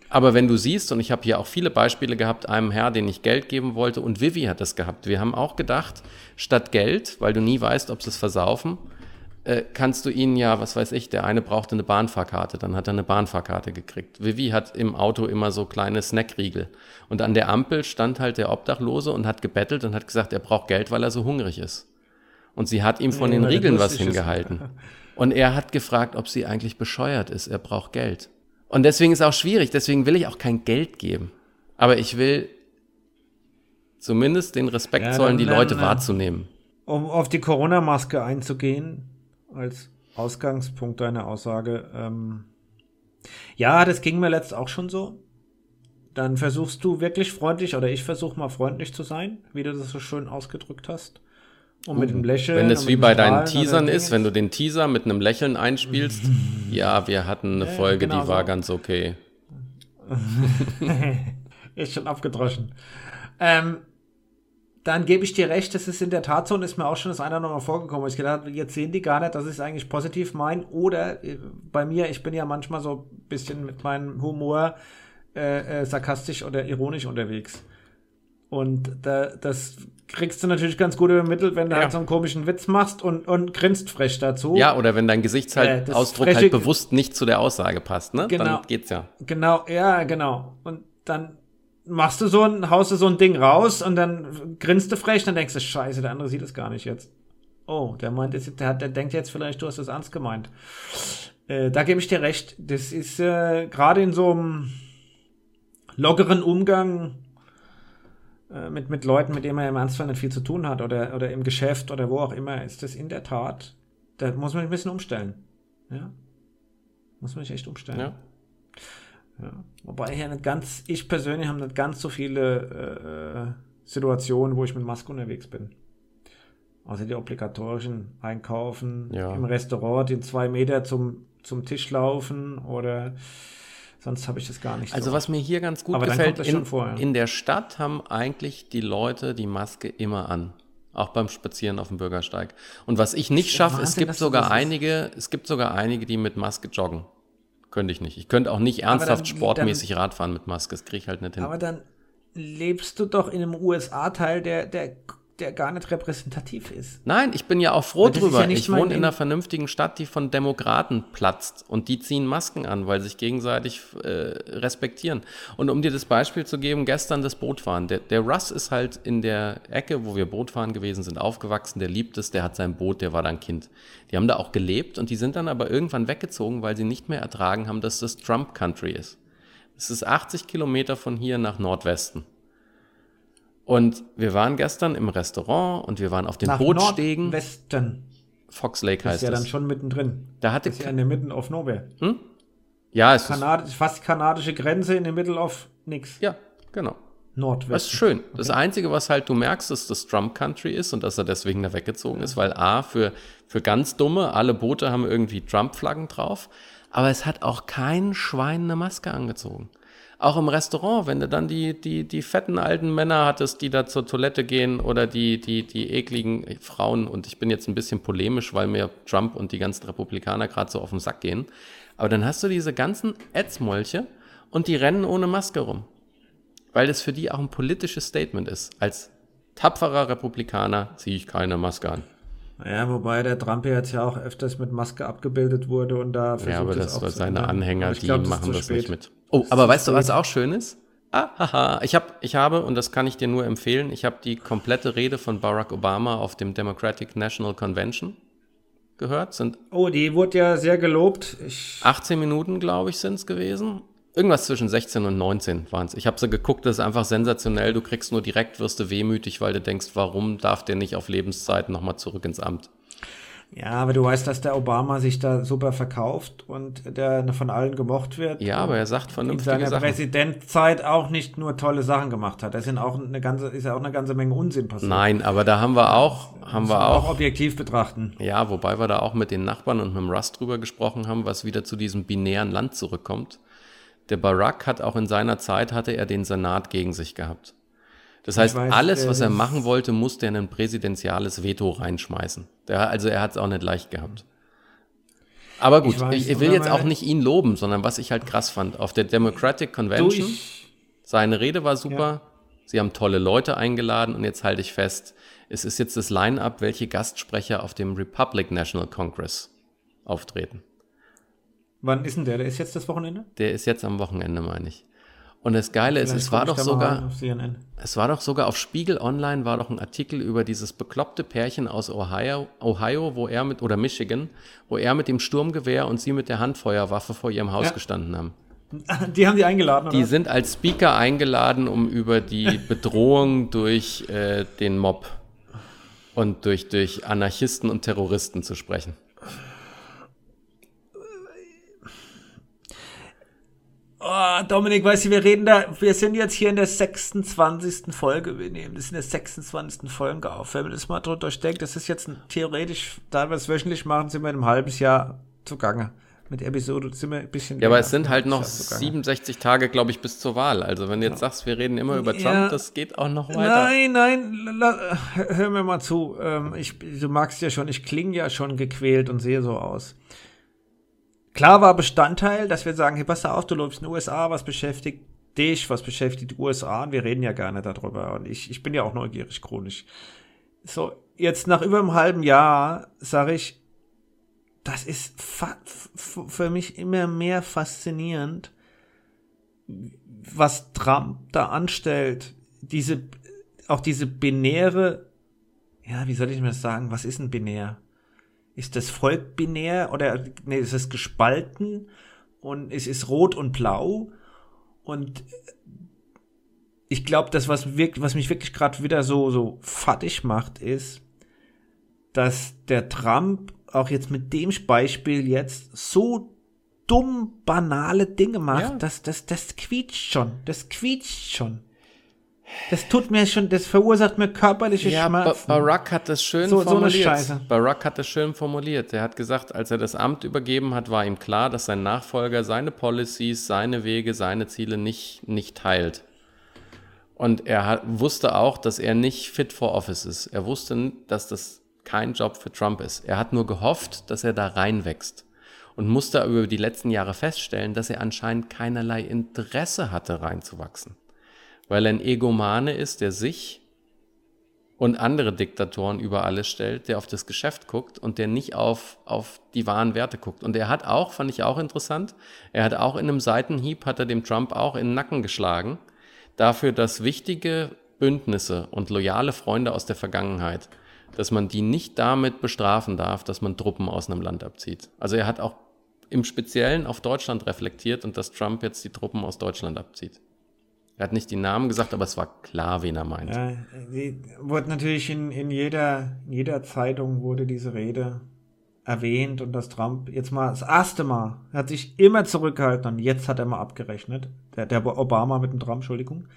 Aber wenn du siehst, und ich habe hier auch viele Beispiele gehabt, einem Herr, den ich Geld geben wollte, und Vivi hat das gehabt. Wir haben auch gedacht, statt Geld, weil du nie weißt, ob sie es versaufen, äh, kannst du ihnen ja, was weiß ich, der eine brauchte eine Bahnfahrkarte, dann hat er eine Bahnfahrkarte gekriegt. Vivi hat im Auto immer so kleine Snackriegel. Und an der Ampel stand halt der Obdachlose und hat gebettelt und hat gesagt, er braucht Geld, weil er so hungrig ist. Und sie hat ihm von den Riegeln was hingehalten. Und er hat gefragt, ob sie eigentlich bescheuert ist. Er braucht Geld. Und deswegen ist auch schwierig. Deswegen will ich auch kein Geld geben. Aber ich will zumindest den Respekt ja, zollen, die Leute wahrzunehmen. Um auf die Corona-Maske einzugehen, als Ausgangspunkt deiner Aussage. Ähm, ja, das ging mir letzt auch schon so. Dann versuchst du wirklich freundlich, oder ich versuche mal freundlich zu sein, wie du das so schön ausgedrückt hast Und mit dem Lächeln. Wenn mit wie bei deinen Teasern ist, wenn du den Teaser mit einem Lächeln einspielst, ja, wir hatten eine Folge, genau die war so. ganz okay. Ist schon abgedroschen. Ähm, dann gebe ich dir recht, das ist in der Tat so und ist mir auch schon das eine oder andere vorgekommen. wo Ich gedacht habe, jetzt sehen die gar nicht, dass ich es eigentlich positiv meine. Oder äh, bei mir, ich bin ja manchmal so ein bisschen mit meinem Humor äh, äh, sarkastisch oder ironisch unterwegs. Und da, das kriegst du natürlich ganz gut übermittelt, wenn du Ja. halt so einen komischen Witz machst und, und grinst frech dazu. Ja, oder wenn dein Gesichtsausdruck Ausdruck freche- halt bewusst nicht zu der Aussage passt, ne? Genau. Dann geht's ja. Genau, ja, genau. Und dann machst du so ein, haust du so ein Ding raus und dann grinst du frech, dann denkst du, scheiße, der andere sieht es gar nicht jetzt. Oh, der meint, jetzt- der, hat, der denkt jetzt vielleicht, du hast das ernst gemeint. Äh, da gebe ich dir recht. Das ist äh, gerade in so einem lockeren Umgang äh, mit, mit Leuten, mit denen man im Ernstfall nicht viel zu tun hat oder, oder im Geschäft oder wo auch immer, ist das in der Tat, da muss man ein bisschen umstellen. Ja. Muss man sich echt umstellen. Ja. Ja. Wobei ich ja nicht ganz, ich persönlich habe nicht ganz so viele äh, Situationen, wo ich mit Maske unterwegs bin. Außer die obligatorischen Einkaufen, Ja. im Restaurant, den zwei Meter zum, zum Tisch laufen oder sonst habe ich das gar nicht Also so. was mir hier ganz gut Aber dann gefällt, in, in der Stadt haben eigentlich die Leute die Maske immer an. Auch beim Spazieren auf dem Bürgersteig. Und was ich nicht schaffe, es gibt sogar einige, es gibt sogar einige, die mit Maske joggen. Könnte ich nicht. Ich könnte auch nicht ernsthaft dann- sportmäßig Radfahren mit Maske. Das kriege ich halt nicht hin. Aber dann lebst du doch in einem USA-Teil, der, der, der gar nicht repräsentativ ist. Nein, ich bin ja auch froh drüber. ja ich wohne in einer vernünftigen Stadt, die von Demokraten platzt und die ziehen Masken an, weil sie sich gegenseitig äh, respektieren. Und um dir das Beispiel zu geben, gestern das Bootfahren. Der, der Russ ist halt in der Ecke, wo wir Bootfahren gewesen sind, aufgewachsen. Der liebt es, der hat sein Boot, der war dann Kind. Die haben da auch gelebt und die sind dann aber irgendwann weggezogen, weil sie nicht mehr ertragen haben, dass das Trump Country ist. Es ist 80 Kilometer von hier nach Nordwesten. Und wir waren gestern im Restaurant und wir waren auf den Nach Bootstegen. Nordwesten. Fox Lake Das ist heißt ja dann es. schon mittendrin. Da hatte Das ist ja in der Mitte of Nowhere. ja, es ist, Kanad fast kanadische Grenze in der Middle of nix. ja, genau. Das ist Nordwesten. schön. Das Einzige, was halt du merkst, ist, dass Trump Country ist und dass er deswegen da weggezogen ist, weil A, für, für ganz Dumme, alle Boote haben irgendwie Trump-Flaggen drauf, aber es hat auch kein Schwein eine Maske angezogen. Auch im Restaurant, wenn du dann die, die, die fetten alten Männer hattest, die da zur Toilette gehen oder die, die, die ekligen Frauen, und ich bin jetzt ein bisschen polemisch, weil mir Trump und die ganzen Republikaner gerade so auf den Sack gehen, aber dann hast du diese ganzen Ätzmolche und die rennen ohne Maske rum weil das für die auch ein politisches Statement ist. Als tapferer Republikaner ziehe ich keine Maske an. Ja, wobei der Trump jetzt ja auch öfters mit Maske abgebildet wurde und da versucht Ja, aber es das auch seine. Anhänger, die glaub, machen das spät. nicht mit. Oh, aber weißt du, was auch schön ist? Ah, haha. Ich, hab, ich habe, und das kann ich dir nur empfehlen, ich habe die komplette Rede von Barack Obama auf dem Democratic National Convention gehört. Sind Oh, die wurde ja sehr gelobt. Ich, 18 Minuten, glaube ich, sind es gewesen. Irgendwas zwischen 16 und 19 waren es. Ich habe sie geguckt, das ist einfach sensationell. Du kriegst nur direkt, wirst du wehmütig, weil du denkst, warum darf der nicht auf Lebenszeit nochmal zurück ins Amt? Ja, aber du weißt, dass der Obama sich da super verkauft und der von allen gemocht wird. Ja, aber er sagt in vernünftige seiner Sachen. Präsidentzeit auch nicht nur tolle Sachen gemacht hat. Da sind auch eine ganze, ist ja auch eine ganze Menge Unsinn passiert. Nein, aber da haben wir auch, haben wir man auch, objektiv betrachten. ja, wobei wir da auch mit den Nachbarn und mit dem Russ drüber gesprochen haben, was wieder zu diesem binären Land zurückkommt. Der Barack hat auch in seiner Zeit, hatte er den Senat gegen sich gehabt. Das heißt, weiß, alles, was er machen wollte, musste er in ein präsidentiales Veto reinschmeißen. Der, also er hat es auch nicht leicht gehabt. Aber gut, Ich weiß, ich, will jetzt auch nicht ihn loben, sondern was ich halt krass fand. Auf der Democratic Convention, ich, seine Rede war super. Sie haben tolle Leute eingeladen und jetzt halte ich fest, es ist jetzt das Line-up, welche Gastsprecher auf dem Republic National Congress auftreten. wann ist denn der? Der ist jetzt das Wochenende? Der ist jetzt am Wochenende, meine ich. Und das Geile ist, es war doch sogar, es war doch sogar auf Spiegel Online war doch ein Artikel über dieses bekloppte Pärchen aus Ohio, Ohio, wo er mit, oder Michigan, wo er mit dem Sturmgewehr und sie mit der Handfeuerwaffe vor ihrem Haus Ja. gestanden haben. Die haben die eingeladen, oder? Die sind als Speaker eingeladen, um über die Bedrohung durch äh, den Mob und durch, durch Anarchisten und Terroristen zu sprechen. Oh, Dominik, weißt du, wir reden da, wir sind jetzt hier in der 26. Folge, wir nehmen das in der 26. Folge auf. Wenn man das mal durchdenkt, das ist jetzt ein, theoretisch, da wir es wöchentlich machen, sind wir in einem halben Jahr zugange. Mit Episode sind wir ein bisschen. Ja, aber es sind halt noch 67 Tage, glaube ich, bis zur Wahl. Also wenn du jetzt sagst, wir reden immer über Trump, ja. das geht auch noch weiter. Nein, nein, hör mir mal zu. Ähm, ich, du magst ja schon, ich klinge ja schon gequält und sehe so aus. Klar war Bestandteil, dass wir sagen, hey, pass auf, du läufst in den USA, was beschäftigt dich, was beschäftigt die USA und wir reden ja gerne darüber und ich, ich bin ja auch neugierig chronisch. So, jetzt nach über einem halben Jahr sage ich, das ist für mich immer mehr faszinierend, was Trump da anstellt. Diese, auch diese binäre, ja, wie soll ich mir das sagen? Was ist ein binär? Ist das Volk binär oder nee, ist es gespalten und es ist rot und blau und ich glaube, das was wirklich, was mich wirklich gerade wieder so so fattig macht, ist, dass der Trump auch jetzt mit dem Beispiel jetzt so dumm banale Dinge macht, ja. dass das das quietscht schon, das quietscht schon. Das tut mir schon, das verursacht mir körperliche ja, Schmerzen. Barack hat das schön so, formuliert. So Barack hat das schön formuliert. Er hat gesagt, als er das Amt übergeben hat, war ihm klar, dass sein Nachfolger seine Policies, seine Wege, seine Ziele nicht, nicht teilt. Und er hat, wusste auch, dass er nicht fit for office ist. Er wusste, dass das kein Job für Trump ist. Er hat nur gehofft, dass er da reinwächst und musste über die letzten Jahre feststellen, dass er anscheinend keinerlei Interesse hatte, reinzuwachsen weil er ein Egomane ist, der sich und andere Diktatoren über alles stellt, der auf das Geschäft guckt und der nicht auf, auf die wahren Werte guckt. Und er hat auch, fand ich auch interessant, er hat auch in einem Seitenhieb, hat er dem Trump auch in den Nacken geschlagen, dafür, dass wichtige Bündnisse und loyale Freunde aus der Vergangenheit, dass man die nicht damit bestrafen darf, dass man Truppen aus einem Land abzieht. Also er hat auch im Speziellen auf Deutschland reflektiert und dass Trump jetzt die Truppen aus Deutschland abzieht. Er hat nicht die Namen gesagt, aber es war klar, wen er meint. Ja, die wurde natürlich in, in, jeder, in jeder Zeitung wurde diese Rede erwähnt und dass Trump jetzt mal das erste Mal, er hat sich immer zurückgehalten und jetzt hat er mal abgerechnet. Der, der Obama mit dem Trump, Entschuldigung.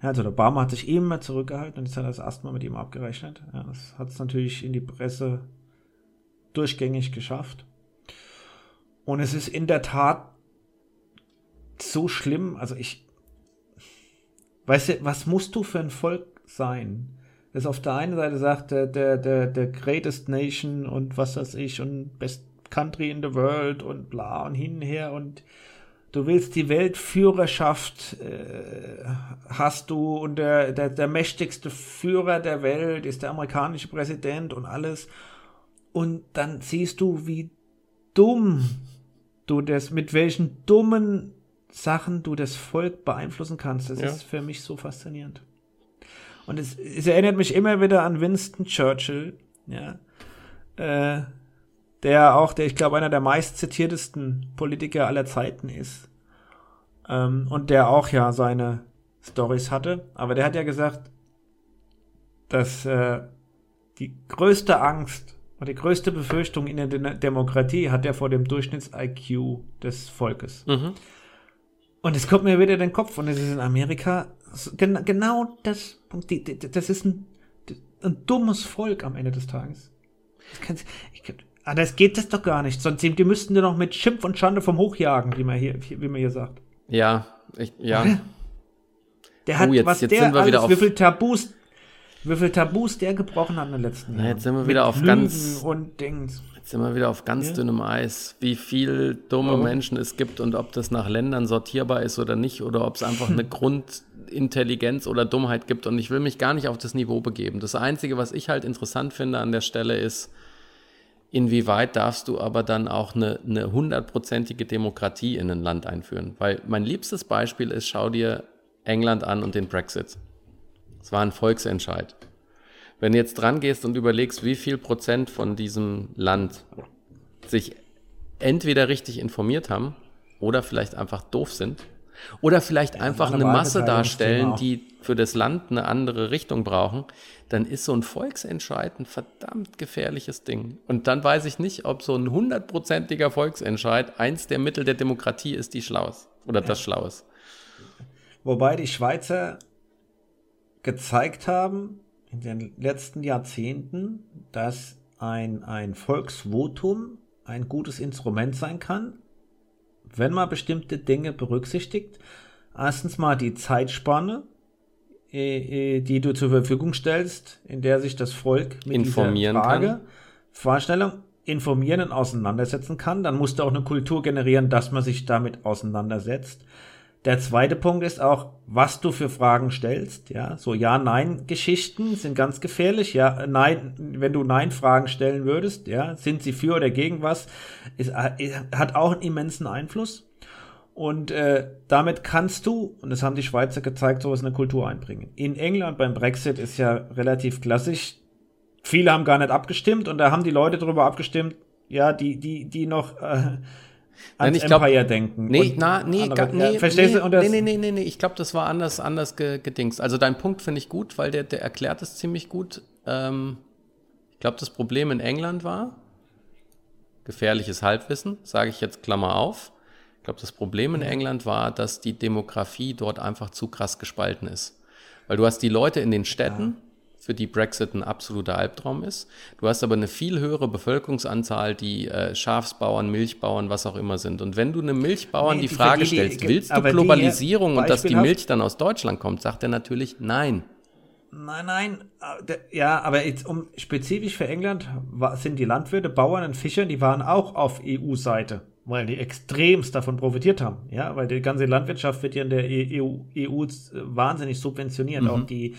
Also der Obama hat sich immer zurückgehalten und jetzt hat er das erste Mal mit ihm abgerechnet. Ja, das hat es natürlich in die Presse durchgängig geschafft. Und es ist in der Tat so schlimm. Also ich, Weißt du, was musst du für ein Volk sein? Das auf der einen Seite sagt, der, der, der, der greatest nation und was weiß ich und best country in the world und bla und hin und her und du willst die Weltführerschaft äh, hast du und der, der, der mächtigste Führer der Welt ist der amerikanische Präsident und alles und dann siehst du, wie dumm du das, mit welchen dummen Sachen du das Volk beeinflussen kannst. Das ja. ist für mich so faszinierend. Und es, es, erinnert mich immer wieder an Winston Churchill, ja, äh, der auch, der ich glaube einer der meist zitiertesten Politiker aller Zeiten ist ähm, und der auch ja seine Stories hatte. Aber der hat ja gesagt, dass äh, die größte Angst und die größte Befürchtung in der Demokratie hat er vor dem Durchschnitts-IQ des Volkes. Mhm. Und es kommt mir wieder in den Kopf und es ist in Amerika gen genau das. Die, die, das ist ein, ein dummes Volk am Ende des Tages. Das, kann, ich, ah, das geht das doch gar nicht. Sonst die müssten die noch mit Schimpf und Schande vom Hochjagen, wie man hier, wie man hier sagt. Ja, ich, ja. Der hat, oh, jetzt, was jetzt der alles, wie viel Tabus wie viel Tabus der gebrochen hat in den letzten Jahren. Jetzt sind wir wieder auf Lügen ganz und Dings. Jetzt sind wir wieder auf ganz ja. dünnem Eis, wie viel dumme oh. Menschen es gibt und ob das nach Ländern sortierbar ist oder nicht oder ob es einfach eine Grundintelligenz oder Dummheit gibt. Und ich will mich gar nicht auf das Niveau begeben. Das Einzige, was ich halt interessant finde an der Stelle ist, inwieweit darfst du aber dann auch eine, eine hundertprozentige Demokratie in ein Land einführen? Weil mein liebstes Beispiel ist, schau dir England an und den Brexit. Es war ein Volksentscheid. Wenn du jetzt dran gehst und überlegst, wie viel Prozent von diesem Land sich entweder richtig informiert haben oder vielleicht einfach doof sind Oder vielleicht einfach eine Masse darstellen, die für das Land eine andere Richtung brauchen, dann ist so ein Volksentscheid ein verdammt gefährliches Ding. Und dann weiß ich nicht, ob so ein hundertprozentiger Volksentscheid eins der Mittel der Demokratie ist, die schlau ist. Oder das schlau ist. Wobei die Schweizer gezeigt haben in den letzten Jahrzehnten, dass ein, ein Volksvotum ein gutes Instrument sein kann, wenn man bestimmte Dinge berücksichtigt. Erstens mal die Zeitspanne, äh, äh, die du zur Verfügung stellst, in der sich das Volk mit Informieren dieser Frage, kann. Vorstellung informieren und auseinandersetzen kann. Dann musst du auch eine Kultur generieren, dass man sich damit auseinandersetzt. Der zweite Punkt ist auch, was du für Fragen stellst. Ja, so Ja-Nein-Geschichten sind ganz gefährlich. Ja, nein, wenn du Nein-Fragen stellen würdest, ja, sind sie für oder gegen was, ist, äh, hat auch einen immensen Einfluss. Und äh, damit kannst du, und das haben die Schweizer gezeigt, sowas in eine Kultur einbringen. In England beim Brexit ist ja relativ klassisch. Viele haben gar nicht abgestimmt und da haben die Leute darüber abgestimmt, ja, die, die, die noch äh, ans ich glaub- Empire denken. Nee, na, nee, ga, nee, ja, verstehst nee, du? Und das, nee, nee, nee, nee, ich glaube, das war anders, anders ge, gedingst. Also dein Punkt finde ich gut, weil der, der erklärt es ziemlich gut. Ähm, ich glaube, das Problem in England war, gefährliches Halbwissen, sage ich jetzt Klammer auf. Ich glaube, das Problem in England war, dass die Demografie dort einfach zu krass gespalten ist. Weil du hast die Leute in den Städten, für die Brexit ein absoluter Albtraum ist. Du hast aber eine viel höhere Bevölkerungsanzahl, die äh, Schafsbauern, Milchbauern, was auch immer sind. Und wenn du einem Milchbauern Nee, die die- Frage die- die- stellst, willst du die- Globalisierung und dass die Milch dann aus Deutschland kommt, sagt er natürlich nein. Nein, nein. äh, Ja, aber jetzt um spezifisch für England sind die Landwirte, Bauern und Fischer, die waren auch auf EU-Seite, weil die extremst davon profitiert haben. Ja, weil die ganze Landwirtschaft wird ja in der EU, EU wahnsinnig subventioniert. Mhm. Auch die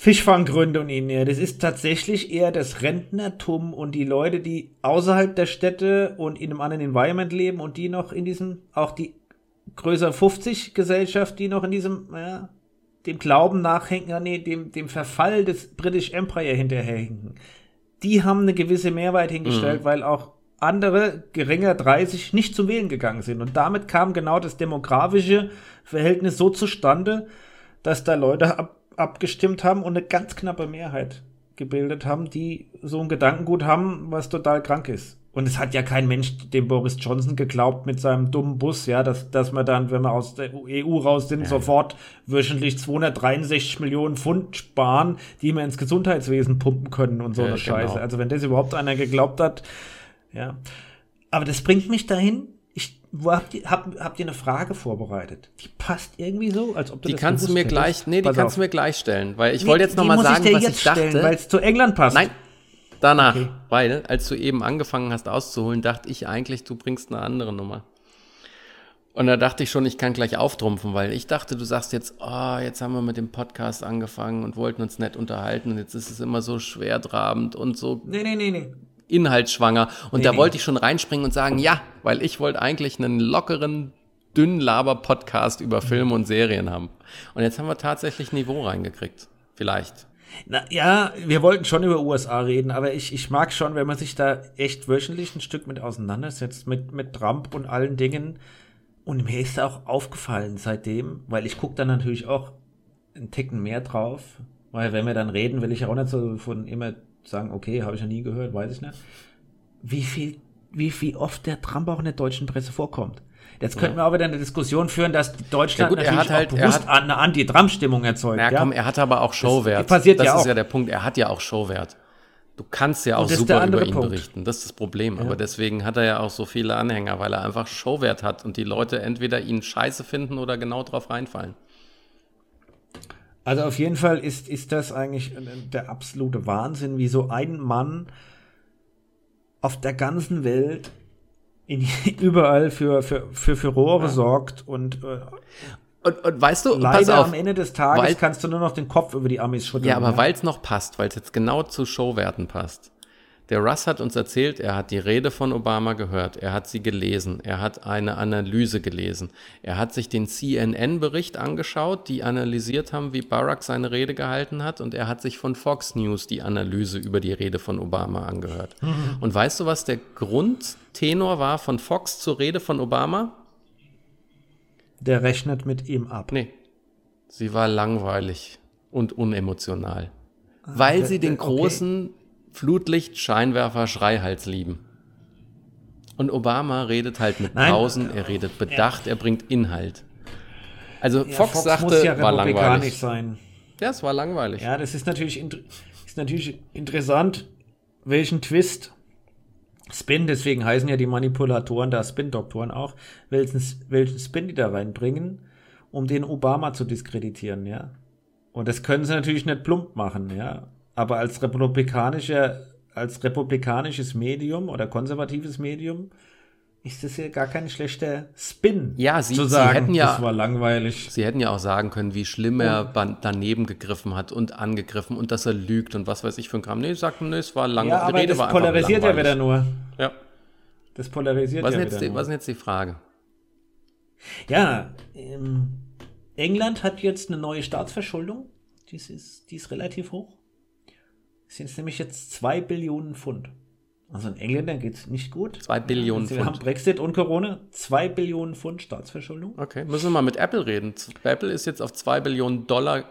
Fischfanggründe und ihnen. Das ist tatsächlich eher das Rentnertum und die Leute, die außerhalb der Städte und in einem anderen Environment leben und die noch in diesem, auch die größer 50 Gesellschaft, die noch in diesem, ja, dem Glauben nachhängen, nee, dem, dem Verfall des British Empire hinterherhängen. Die haben eine gewisse Mehrheit hingestellt, weil auch andere, geringer 30, nicht zum Wählen gegangen sind. Und damit kam genau das demografische Verhältnis so zustande, dass da Leute ab, abgestimmt haben und eine ganz knappe Mehrheit gebildet haben, die so ein Gedankengut haben, was total krank ist. Und es hat ja kein Mensch dem Boris Johnson geglaubt mit seinem dummen Bus, ja, dass, dass man dann, wenn wir aus der EU raus sind, sofort wöchentlich 263 Millionen Pfund sparen, die wir ins Gesundheitswesen pumpen können und so Ja, eine genau. Scheiße. Also wenn das überhaupt einer geglaubt hat, ja. Aber das bringt mich dahin. Ich, wo habt ihr, habt, habt ihr eine Frage vorbereitet? Die passt irgendwie so, als ob du Die das kannst du mir hättest. gleich, nee, die Pass kannst auf. du mir gleich stellen, weil ich Nee, wollte jetzt noch mal sagen, dir was ich dachte. Weil es zu England passt. Nein, danach, Okay. weil als du eben angefangen hast auszuholen, dachte ich eigentlich, du bringst eine andere Nummer. Und da dachte ich schon, ich kann gleich auftrumpfen, weil ich dachte, du sagst jetzt, oh, jetzt haben wir mit dem Podcast angefangen und wollten uns nett unterhalten und jetzt ist es immer so schwertrabend und so Nee, nee, nee, nee. Inhaltsschwanger. Und Nee, da nee. wollte ich schon reinspringen und sagen, ja, weil ich wollte eigentlich einen lockeren, dünnen Laber-Podcast über Filme und Serien haben. Und jetzt haben wir tatsächlich Niveau reingekriegt. Vielleicht. Na, ja, wir wollten schon über USA reden, aber ich, ich mag schon, wenn man sich da echt wöchentlich ein Stück mit auseinandersetzt, mit, mit Trump und allen Dingen. Und mir ist da auch aufgefallen seitdem, weil ich gucke dann natürlich auch einen Ticken mehr drauf, weil wenn wir dann reden, will ich ja auch nicht so von immer sagen, okay, habe ich ja nie gehört, weiß ich nicht. Wie viel, wie viel oft der Trump auch in der deutschen Presse vorkommt. Jetzt könnten wir aber wieder eine Diskussion führen, dass Deutschland Ja gut, er natürlich hat halt- auch er bewusst hat- eine Anti-Trump-Stimmung erzeugt. Ja, ja? komm, er hat aber auch Showwert. passiert das ja ist auch. ja der Punkt. Er hat ja auch Showwert. Du kannst ja auch das super über ihn Punkt. berichten. Das ist das Problem. Aber deswegen hat er ja auch so viele Anhänger, weil er einfach Showwert hat und die Leute entweder ihn scheiße finden oder genau drauf reinfallen. Also auf jeden Fall ist, ist das eigentlich äh, der absolute Wahnsinn, wie so ein Mann auf der ganzen Welt in, überall für, für, für Furore sorgt und äh, Und, und weißt du, leider auf. am Ende des Tages weil- kannst du nur noch den Kopf über die Amis schütteln. Ja, aber weil es noch passt, weil es jetzt genau zu Showwerten passt. Der Russ hat uns erzählt, er hat die Rede von Obama gehört, er hat sie gelesen, er hat eine Analyse gelesen, er hat sich den CNN-Bericht angeschaut, die analysiert haben, wie Barack seine Rede gehalten hat, und er hat sich von Fox News die Analyse über die Rede von Obama angehört. Und weißt du, was der Grundtenor war von Fox zur Rede von Obama? der rechnet mit ihm ab. Nee. Sie war langweilig und unemotional. weil da- sie den okay. großen Flutlicht-Scheinwerfer-Schreihals lieben. Und Obama redet halt mit Nein. Pausen, er redet bedacht, er bringt Inhalt. Also Ja, Fox, sagte, muss ja war republikanisch langweilig. sein. Ja, es war langweilig. Ja, das ist natürlich, ist natürlich interessant, welchen Twist Spin, deswegen heißen ja die Manipulatoren da Spin-Doktoren auch, welchen, welchen Spin die da reinbringen, um den Obama zu diskreditieren, ja. Und das können sie natürlich nicht plump machen, ja. Aber als republikanischer, als republikanisches Medium oder konservatives Medium ist das ja gar kein schlechter Spin. Ja, sie- zu sie sagen, hätten ja- das war langweilig. Sie hätten ja auch sagen können, wie schlimm er ban- daneben gegriffen hat und angegriffen und dass er lügt und was weiß ich für ein Kram. Nee, sie sagten, nee, es war langweilig. Ja, aber Rede das polarisiert ja wieder nur. Ja. Das polarisiert Was, ja jetzt wieder die, nur. was ist jetzt die Frage? Ja, ähm, England hat jetzt eine neue Staatsverschuldung. Die ist, die ist relativ hoch. Es sind nämlich jetzt 2 Billionen Pfund. Also in Engländern geht es nicht gut. Zwei Billionen Sie haben Pfund. Brexit und Corona. 2 Billionen Pfund Staatsverschuldung. Okay, müssen wir mal mit Apple reden. Apple ist jetzt auf 2 Billionen Dollar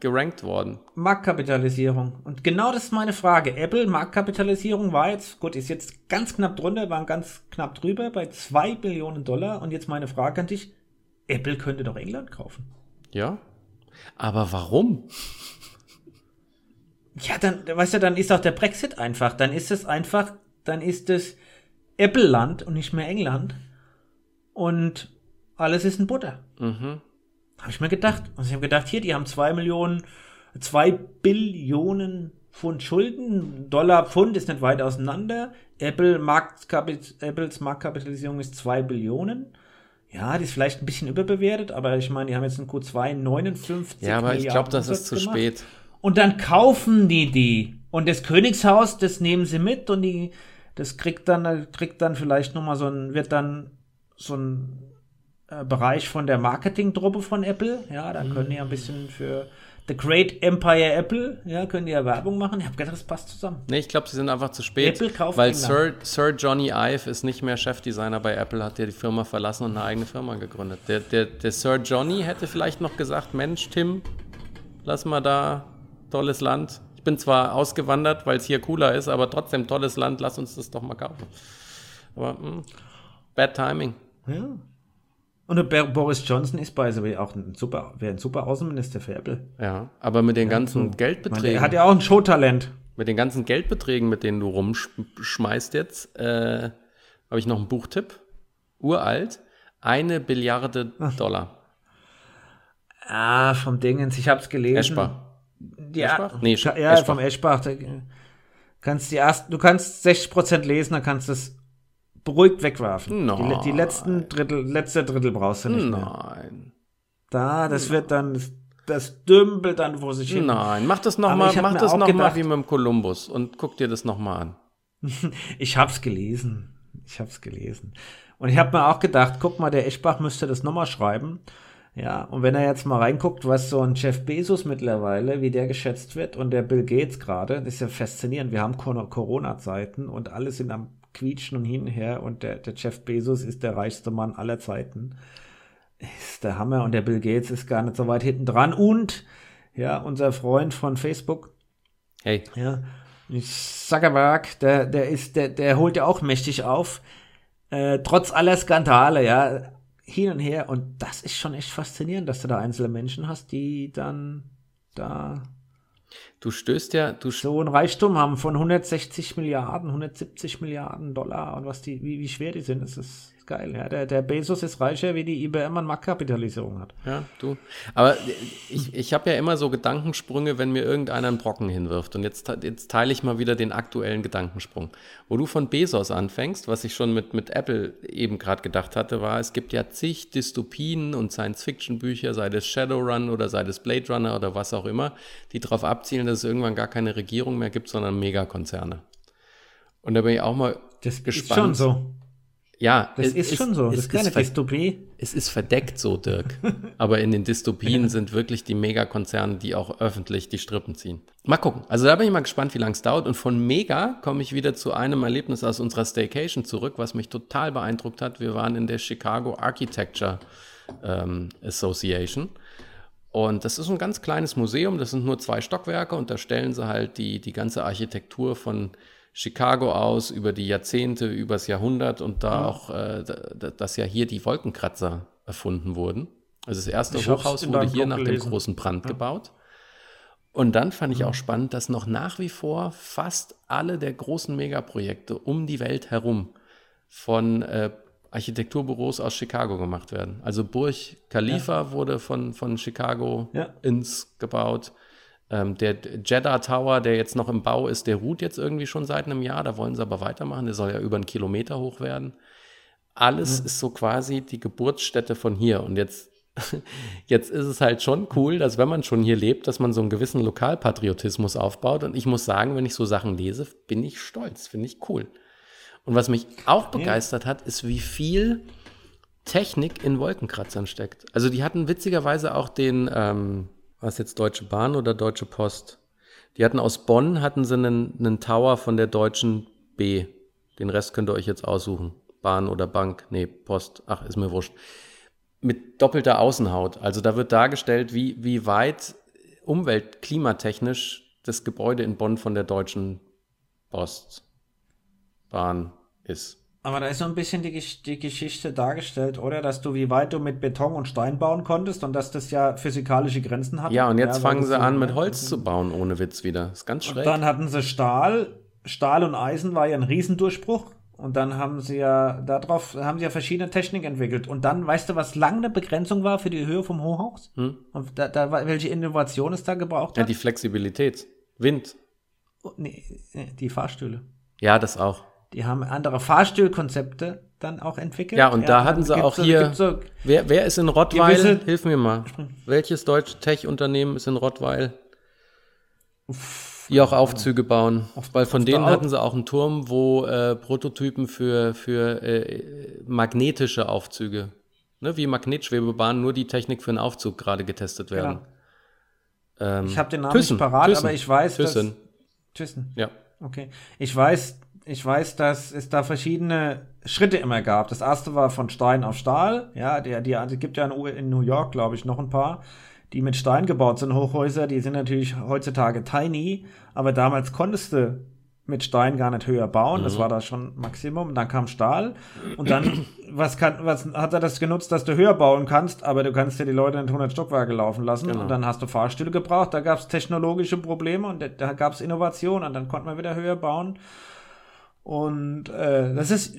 gerankt worden. Marktkapitalisierung. Und genau das ist meine Frage. Apple, Marktkapitalisierung war jetzt, gut, ist jetzt ganz knapp drunter, waren ganz knapp drüber bei 2 Billionen Dollar. Und jetzt meine Frage an dich. Apple könnte doch England kaufen. Ja. Aber warum? Ja, dann, weißt du, dann ist auch der Brexit einfach. Dann ist es einfach, dann ist es Apple-Land und nicht mehr England. Und alles ist in Butter. Mhm. Habe ich mir gedacht. Also ich habe gedacht, hier, die haben zwei Millionen, zwei Billionen Pfund Schulden. Dollar, Pfund ist nicht weit auseinander. Apple Marktkapit Apples Marktkapitalisierung ist zwei Billionen. Ja, die ist vielleicht ein bisschen überbewertet, aber ich meine, die haben jetzt in Q2 59 Ja, aber ich Milliarden glaube, das ist zu gemacht. spät. Und dann kaufen die die. Und das Königshaus, das nehmen sie mit und die, das kriegt dann, kriegt dann vielleicht nochmal so ein, wird dann so ein äh, Bereich von der Marketingtruppe von Apple. Ja, da können die ja ein bisschen für The Great Empire Apple, ja, können die ja Werbung machen. Ich habe gedacht, das passt zusammen. Nee, ich glaube, sie sind einfach zu spät. Apple kauft weil. Sir, Sir Johnny Ive ist nicht mehr Chefdesigner bei Apple, hat ja die Firma verlassen und eine eigene Firma gegründet. Der, der, der Sir Johnny hätte vielleicht noch gesagt, Mensch, Tim, lass mal da, tolles Land. Ich bin zwar ausgewandert, weil es hier cooler ist, aber trotzdem tolles Land, lass uns das doch mal kaufen. Aber mh, bad timing. Ja. Und Boris Johnson ist bei so auch ein super, wäre ein super Außenminister für Apple. Ja, aber mit den ganzen Ich meine, Geldbeträgen. er hat ja auch ein Showtalent. Mit den ganzen Geldbeträgen, mit denen du rumschmeißt jetzt, äh, habe ich noch einen Buchtipp. Uralt. Eine Billiarde Dollar. Ah, vom Dingens, ich hab's gelesen. Eschbach. Ja, Eschbach? Nee, ja, Eschbach. vom Eschbach. Da, kannst die erst, du kannst 60% lesen, dann kannst du es beruhigt wegwerfen. Die, Nein. die letzten Drittel, letzte Drittel brauchst du nicht mehr. Nein. Da, das wird dann, das, dümpelt dann vor sich hin. Nein, mach das nochmal mach mir das auch noch mal gedacht- wie mit dem Kolumbus und guck dir das nochmal an. Ich hab's gelesen. Ich hab's gelesen. Und ich hab mir auch gedacht, guck mal, der Eschbach müsste das nochmal schreiben. Ja, und wenn er jetzt mal reinguckt, was so ein Jeff Bezos mittlerweile, wie der geschätzt wird und der Bill Gates gerade, das ist ja faszinierend. Wir haben Cor- Corona-Zeiten und alle sind am Quietschen und hin und her und der, der Jeff Bezos ist der reichste Mann aller Zeiten. Ist der Hammer und der Bill Gates ist gar nicht so weit hinten dran und ja, unser Freund von Facebook, Hey, ja, Zuckerberg, der, der ist, der, der holt ja auch mächtig auf. Äh, trotz aller Skandale, ja, hin und her. Und das ist schon echt faszinierend, dass du da einzelne Menschen hast, die dann da du stößt ja, du so ein Reichtum haben von 160 Milliarden, 170 Milliarden Dollar und was die, wie, wie schwer die sind, das ist geil. Ja, der, der Bezos ist reicher, wie die IBM an Marktkapitalisierung hat. Ja, du. Aber ich, ich habe ja immer so Gedankensprünge, wenn mir irgendeiner einen Brocken hinwirft. Und jetzt, jetzt teile ich mal wieder den aktuellen Gedankensprung. Wo du von Bezos anfängst, was ich schon mit, mit Apple eben gerade gedacht hatte, war, es gibt ja zig Dystopien und Science-Fiction-Bücher, sei das Shadowrun oder sei das Blade Runner oder was auch immer, die darauf abzielen, dass es irgendwann gar keine Regierung mehr gibt, sondern Megakonzerne. Und da bin ich auch mal Das gespannt. ist schon so. Ja, Das es ist schon so. Das es ist keine Dystopie. es ist verdeckt so, Dirk. Aber in den Dystopien sind wirklich die Megakonzerne, die auch öffentlich die Strippen ziehen. Mal gucken. Also da bin ich mal gespannt, wie lange es dauert. Und von Mega komme ich wieder zu einem Erlebnis aus unserer Staycation zurück, was mich total beeindruckt hat. Wir waren in der Chicago Architecture ähm, Association. Und das ist ein ganz kleines Museum, das sind nur zwei Stockwerke und da stellen sie halt die, die ganze Architektur von Chicago aus über die Jahrzehnte, übers Jahrhundert und da auch, äh, dass ja hier die Wolkenkratzer erfunden wurden. Also das erste ich Hochhaus wurde hier nach gelesen. dem großen Brand ja. gebaut. Und dann fand ich auch spannend, dass noch nach wie vor fast alle der großen Megaprojekte um die Welt herum von äh, Architekturbüros aus Chicago gemacht werden. Also Burj Khalifa ja. wurde von, von Chicago ja. ins gebaut. Ähm, der Jeddah Tower, der jetzt noch im Bau ist, der ruht jetzt irgendwie schon seit einem Jahr. Da wollen sie aber weitermachen. Der soll ja über einen Kilometer hoch werden. Alles mhm. ist so quasi die Geburtsstätte von hier. Und jetzt, jetzt ist es halt schon cool, dass wenn man schon hier lebt, dass man so einen gewissen Lokalpatriotismus aufbaut. Und ich muss sagen, wenn ich so Sachen lese, bin ich stolz, finde ich cool. Und was mich auch begeistert hat, ist, wie viel Technik in Wolkenkratzern steckt. Also die hatten witzigerweise auch den, ähm, was jetzt Deutsche Bahn oder Deutsche Post? Die hatten aus Bonn hatten sie einen, einen Tower von der Deutschen B. Den Rest könnt ihr euch jetzt aussuchen. Bahn oder Bank, nee, Post, ach, ist mir wurscht. Mit doppelter Außenhaut. Also da wird dargestellt, wie, wie weit umwelt-, klimatechnisch das Gebäude in Bonn von der Deutschen Post Bahn ist. Aber da ist so ein bisschen die, die Geschichte dargestellt, oder? Dass du, wie weit du mit Beton und Stein bauen konntest und dass das ja physikalische Grenzen hat. Ja, und jetzt ja, fangen sie an, mit Holz zu bauen, ohne Witz wieder. Das ist ganz schräg. Und dann hatten sie Stahl. Stahl und Eisen war ja ein Riesendurchbruch. Und dann haben sie ja, darauf haben sie ja verschiedene Techniken entwickelt. Und dann, weißt du, was lange eine Begrenzung war für die Höhe vom Hochhaus? Hm? Und da, da, welche Innovation es da gebraucht hat? Ja, die Flexibilität. Wind. Oh, nee, die Fahrstühle. Ja, das auch. Die haben andere Fahrstuhlkonzepte dann auch entwickelt. Ja, und ja, da hatten sie auch hier. So wer, wer ist in Rottweil? Gewisse, Hilf mir mal. Welches deutsche Tech-Unternehmen ist in Rottweil? Die auch Aufzüge bauen. Weil von denen hatten sie auch einen Turm, wo äh, Prototypen für, für äh, magnetische Aufzüge, ne, wie Magnetschwebebahnen, nur die Technik für einen Aufzug gerade getestet werden. Genau. Ähm, ich habe den Namen Thyssen, nicht parat, Thyssen, aber ich weiß, Thyssen. dass. Thyssen. Ja. Okay. Ich weiß, ich weiß, dass es da verschiedene Schritte immer gab. Das erste war von Stein auf Stahl. Ja, der, die, die gibt ja in, in New York, glaube ich, noch ein paar, die mit Stein gebaut sind, Hochhäuser. Die sind natürlich heutzutage tiny, aber damals konntest du mit Stein gar nicht höher bauen. Mhm. Das war da schon Maximum. Und dann kam Stahl. Und dann, was, kann, was hat er das genutzt, dass du höher bauen kannst, aber du kannst ja die Leute in 100 Stockwerke laufen lassen. Genau. Und dann hast du Fahrstühle gebraucht. Da gab es technologische Probleme und da, da gab es Innovationen. Und dann konnte man wieder höher bauen. Und äh, das ist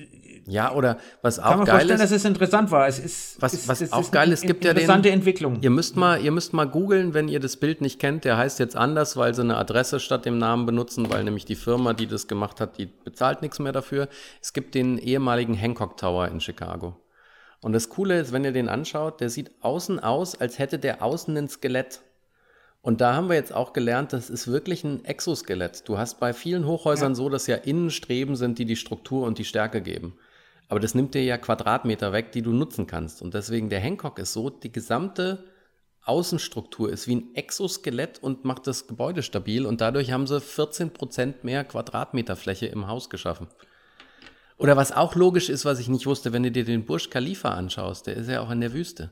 ja oder was auch kann man geil vorstellen, ist, dass es interessant war. Es ist was was es auch ist geil ist, es gibt ja den interessante Entwicklung. Ihr müsst mal ihr müsst mal googeln, wenn ihr das Bild nicht kennt. Der heißt jetzt anders, weil sie eine Adresse statt dem Namen benutzen, weil nämlich die Firma, die das gemacht hat, die bezahlt nichts mehr dafür. Es gibt den ehemaligen Hancock Tower in Chicago. Und das Coole ist, wenn ihr den anschaut, der sieht außen aus, als hätte der außen ein Skelett. Und da haben wir jetzt auch gelernt, das ist wirklich ein Exoskelett. Du hast bei vielen Hochhäusern ja. so, dass ja innen Streben sind, die die Struktur und die Stärke geben. Aber das nimmt dir ja Quadratmeter weg, die du nutzen kannst. Und deswegen der Hancock ist so, die gesamte Außenstruktur ist wie ein Exoskelett und macht das Gebäude stabil. Und dadurch haben sie 14 Prozent mehr Quadratmeterfläche im Haus geschaffen. Oder was auch logisch ist, was ich nicht wusste, wenn du dir den Burj Khalifa anschaust, der ist ja auch in der Wüste.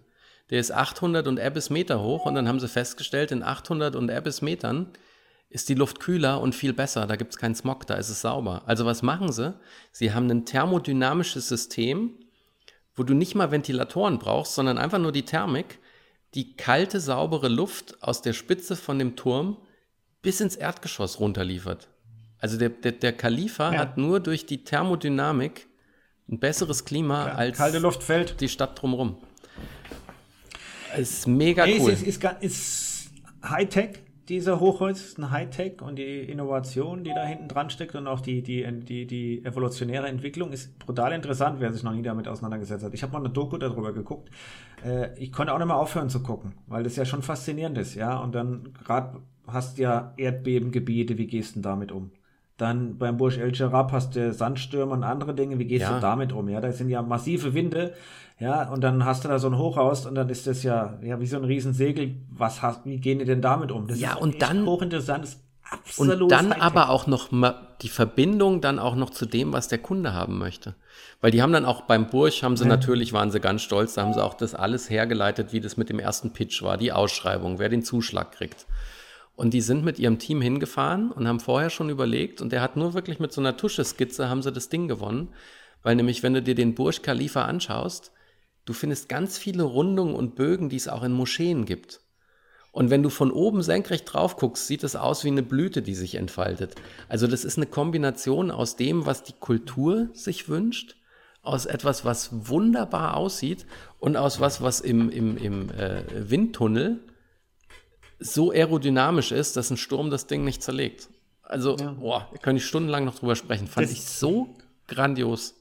Der ist 800 und Abyss Meter hoch und dann haben sie festgestellt, in 800 und Abyss Metern ist die Luft kühler und viel besser. Da gibt es keinen Smog, da ist es sauber. Also was machen sie? Sie haben ein thermodynamisches System, wo du nicht mal Ventilatoren brauchst, sondern einfach nur die Thermik, die kalte, saubere Luft aus der Spitze von dem Turm bis ins Erdgeschoss runterliefert. Also der, der, der Khalifa ja. hat nur durch die Thermodynamik ein besseres Klima ja, als kalte Luft fällt. die Stadt drumherum. Ist mega nee, cool. Es ist, ist, ist Hightech, dieser Hochholz ist ein Hightech und die Innovation, die da hinten dran steckt und auch die, die, die, die evolutionäre Entwicklung ist brutal interessant, wer sich noch nie damit auseinandergesetzt hat. Ich habe mal eine Doku darüber geguckt. Äh, ich konnte auch nicht mehr aufhören zu gucken, weil das ja schon faszinierend ist, ja. Und dann gerade hast du ja Erdbebengebiete, wie gehst du damit um? Dann beim Burj El Jarab hast du Sandstürme und andere Dinge. Wie gehst ja. du damit um? Ja, da sind ja massive Winde. Ja, und dann hast du da so ein Hochhaus und dann ist das ja, ja wie so ein Riesensegel. Was hast, wie gehen die denn damit um? Das ja, und dann, hochinteressant. Das absolut. Und dann Hightech. aber auch noch ma- die Verbindung dann auch noch zu dem, was der Kunde haben möchte. Weil die haben dann auch beim Bursch, haben sie natürlich, waren sie ganz stolz, da haben sie auch das alles hergeleitet, wie das mit dem ersten Pitch war, die Ausschreibung, wer den Zuschlag kriegt. Und die sind mit ihrem Team hingefahren und haben vorher schon überlegt, und der hat nur wirklich mit so einer Tuscheskizze haben sie das Ding gewonnen. Weil nämlich, wenn du dir den Burj Khalifa anschaust, du findest ganz viele Rundungen und Bögen, die es auch in Moscheen gibt. Und wenn du von oben senkrecht drauf guckst, sieht es aus wie eine Blüte, die sich entfaltet. Also das ist eine Kombination aus dem, was die Kultur sich wünscht, aus etwas, was wunderbar aussieht und aus was, was im, im, im äh, Windtunnel so aerodynamisch ist, dass ein Sturm das Ding nicht zerlegt. Also, boah, da könnte ich stundenlang noch drüber sprechen. Fand Das- ich so grandios.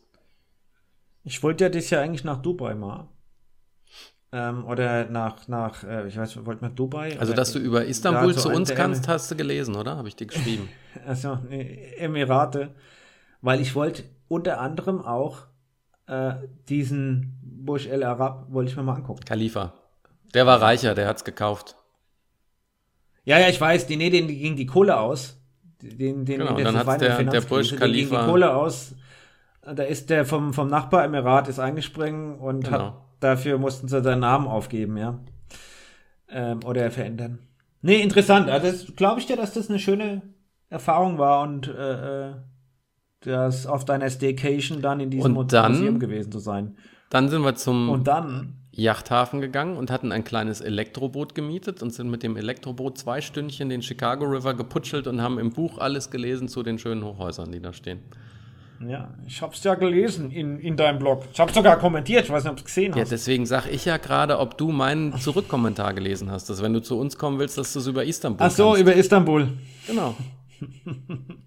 Ich wollte ja das ja eigentlich nach Dubai mal. Ähm, oder nach, nach, äh, ich weiß, wollte mal Dubai. Also, dass du über Istanbul zu uns kannst, hast du gelesen, oder? Habe ich dir geschrieben. Also nee, Emirate, weil ich wollte unter anderem auch äh, diesen Burj El Arab wollte ich mir mal angucken. Khalifa. Der war reicher, der hat's gekauft. Ja, ja, ich weiß, die, nee, denen ging die Kohle aus. Den, den, Genau, das dann hat's war in der- der Burj denen ging die Khalifa- Kohle aus. Da ist der vom, vom Nachbaremirat ist eingesprungen und Genau. hat, dafür mussten sie seinen Namen aufgeben, ja. Ähm, oder verändern. Nee, interessant. Also glaube ich dir, dass das eine schöne Erfahrung war und äh, äh, das auf deiner Staycation dann in diesem Und dann- Museum gewesen zu sein. Dann sind wir zum Und dann, Yachthafen gegangen und hatten ein kleines Elektroboot gemietet und sind mit dem Elektroboot zwei Stündchen den Chicago River geputschelt und haben im Buch alles gelesen zu den schönen Hochhäusern, die da stehen. Ja, ich hab's ja gelesen in, in deinem Blog. Ich hab's sogar kommentiert, ich weiß nicht, ob du es gesehen Ja, hast. deswegen sage ich ja gerade, ob du meinen Zurückkommentar gelesen hast, dass wenn du zu uns kommen willst, dass du es über Istanbul Ach so, kannst. über Istanbul. Genau.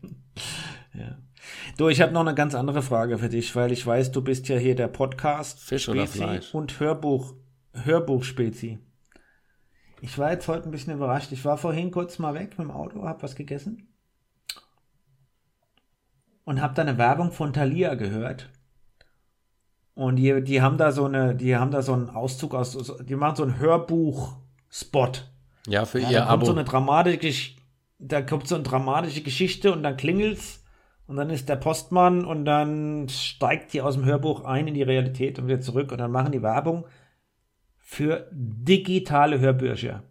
Du, ich habe noch eine ganz andere Frage für dich, weil ich weiß, du bist ja hier der Podcast Fisch oder Spezi Fleisch? und Hörbuch Hörbuch-Spezi. Ich war jetzt heute ein bisschen überrascht. Ich war vorhin kurz mal weg mit dem Auto, hab was gegessen und hab da eine Werbung von Thalia gehört. Und die, die haben da so eine, die haben da so einen Auszug aus, die machen so einen Hörbuch-Spot. Ja, für Ja, ihr da kommt Abo. so eine dramatische, da kommt so eine dramatische Geschichte und dann klingelt's und dann ist der Postmann und dann steigt die aus dem Hörbuch ein in die Realität und wieder zurück und dann machen die Werbung für digitale Hörbücher.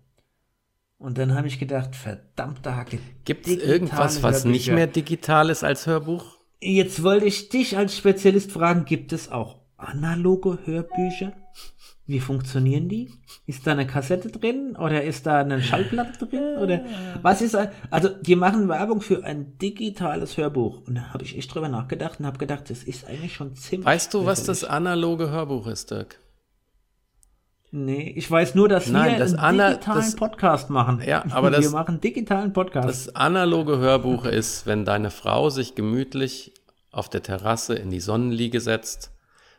Und dann habe ich gedacht, verdammte Hacke. Gibt es irgendwas, was nicht Hörbücher. mehr digital ist als Hörbuch? Jetzt wollte ich dich als Spezialist fragen, gibt es auch analoge Hörbücher? Wie funktionieren die? Ist da eine Kassette drin oder ist da eine Schallplatte drin oder was ist ein- also die machen Werbung für ein digitales Hörbuch und da habe ich echt drüber nachgedacht und habe gedacht, das ist eigentlich schon ziemlich Weißt du, was das analoge Hörbuch ist, Dirk? Nee, ich weiß nur, dass Nein, wir das einen Ana- digitalen das- Podcast machen. Ja, aber wir das- machen digitalen Podcast. Das analoge Hörbuch ist, wenn deine Frau sich gemütlich auf der Terrasse in die Sonnenliege setzt,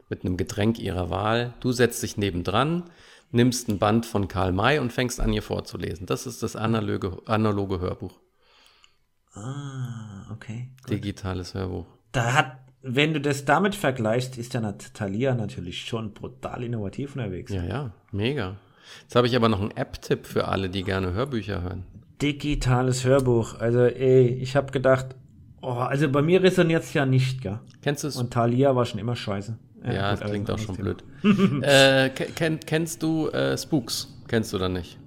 mit einem Getränk ihrer Wahl. Du setzt dich nebendran, nimmst ein Band von Karl May und fängst an, ihr vorzulesen. Das ist das analoge, analoge Hörbuch. ah, okay. Digitales Hörbuch. Da hat, wenn du das damit vergleichst, ist ja Nat- Thalia natürlich schon brutal innovativ unterwegs. Ja, ja, mega. Jetzt habe ich aber noch einen App-Tipp für alle, die gerne Hörbücher hören. Digitales Hörbuch. Also, ey, ich habe gedacht, oh, also bei mir resoniert es ja nicht, gell? Kennst du es? Und Thalia war schon immer scheiße. Ja, gut, das klingt auch schon anderes blöd. äh, ke- kenn, kennst du äh, Spooks? Kennst du dann nicht?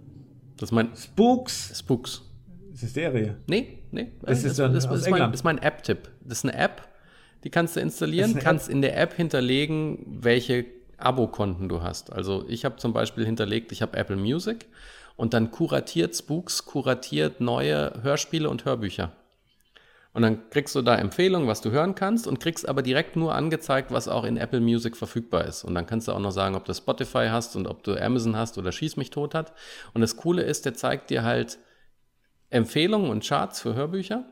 Das ist mein Thema. Spooks. Spooks. Das ist Serie. Nee, nee. Das ist dann das, aus ist mein, England. ist mein App-Tipp. Das ist eine App, die kannst du installieren, Das ist eine kannst in der App hinterlegen, welche Abo-Konten du hast. Also ich habe zum Beispiel hinterlegt, ich habe Apple Music und dann kuratiert Spooks, kuratiert neue Hörspiele und Hörbücher. Und dann kriegst du da Empfehlungen, was du hören kannst und kriegst aber direkt nur angezeigt, was auch in Apple Music verfügbar ist. Und dann kannst du auch noch sagen, ob du Spotify hast und ob du Amazon hast oder Schieß mich tot hat. Und das Coole ist, der zeigt dir halt Empfehlungen und Charts für Hörbücher,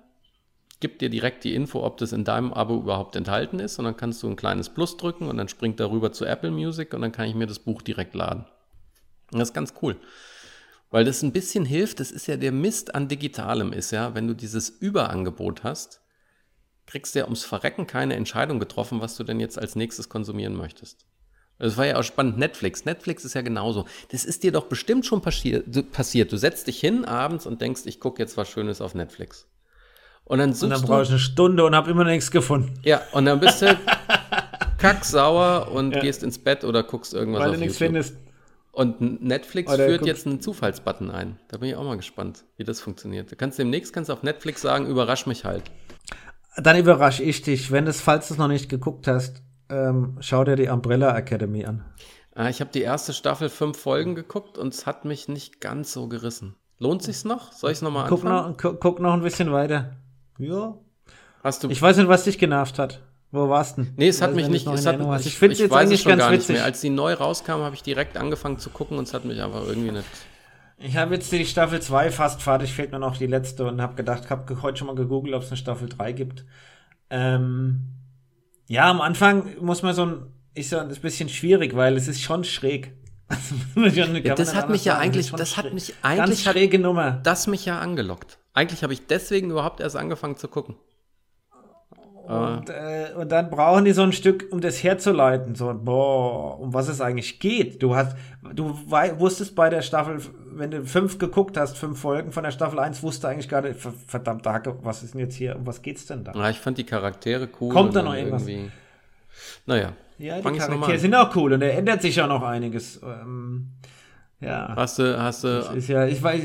gibt dir direkt die Info, ob das in deinem Abo überhaupt enthalten ist. Und dann kannst du ein kleines Plus drücken und dann springt darüber zu Apple Music und dann kann ich mir das Buch direkt laden. Und das ist ganz cool. Weil das ein bisschen hilft, das ist ja der Mist an Digitalem ist ja, wenn du dieses Überangebot hast, kriegst du ja ums Verrecken keine Entscheidung getroffen, was du denn jetzt als nächstes konsumieren möchtest. Das war ja auch spannend. Netflix. Netflix ist ja genauso. Das ist dir doch bestimmt schon passi passiert. Du setzt dich hin abends und denkst, ich gucke jetzt was Schönes auf Netflix. Und dann suchst Und dann brauche ich eine Stunde und habe immer nichts gefunden. Ja, und dann bist du kacksauer und gehst ins Bett oder guckst irgendwas Weil auf du nichts findest. Und Netflix Oder führt jetzt einen Zufallsbutton ein. Da bin ich auch mal gespannt, wie das funktioniert. Du kannst demnächst kannst auf Netflix sagen, überrasch mich halt. Dann überrasche ich dich. Wenn du es, falls du es noch nicht geguckt hast, ähm, schau dir die Umbrella Academy an. Ah, ich habe die erste Staffel fünf Folgen geguckt und es hat mich nicht ganz so gerissen. Lohnt sich's noch? Soll ich es nochmal Guck anfangen? noch, gu- guck noch ein bisschen weiter. Ja. Hast du Ich weiß nicht, was dich genervt hat. Wo warst du? Nee, es hat mich nicht. Es hat, ich ich finde es ich jetzt eigentlich ganz witzig. mehr. Als die neu rauskam, habe ich direkt angefangen zu gucken und es hat mich einfach irgendwie nicht. Ich habe jetzt die Staffel 2 fast fertig, fehlt mir noch die letzte und habe gedacht, habe heute schon mal gegoogelt, ob es eine Staffel 3 gibt. Ähm, ja, am Anfang muss man so ein, ist so ein bisschen schwierig, weil es ist schon schräg. Ja, das hat mich ja eigentlich- das hat mich eigentlich Ganz hat- schräge Nummer. Das mich ja angelockt. Eigentlich habe ich deswegen überhaupt erst angefangen zu gucken. Und, äh, und dann brauchen die so ein Stück, um das herzuleiten. So, boah, um was es eigentlich geht. Du hast, du wusstest bei der Staffel, wenn du fünf geguckt hast, fünf Folgen von der Staffel 1, wusste eigentlich gar nicht, ver- verdammte Hacke, was ist denn jetzt hier, um was geht's denn da? Ja, ich fand die Charaktere cool. Kommt da noch irgendwas? irgendwie- Naja. Ja, die Charaktere sind auch cool und da ändert sich ja noch einiges. Ähm, ja. Hast du, hast Das du, ist ja, ich weiß,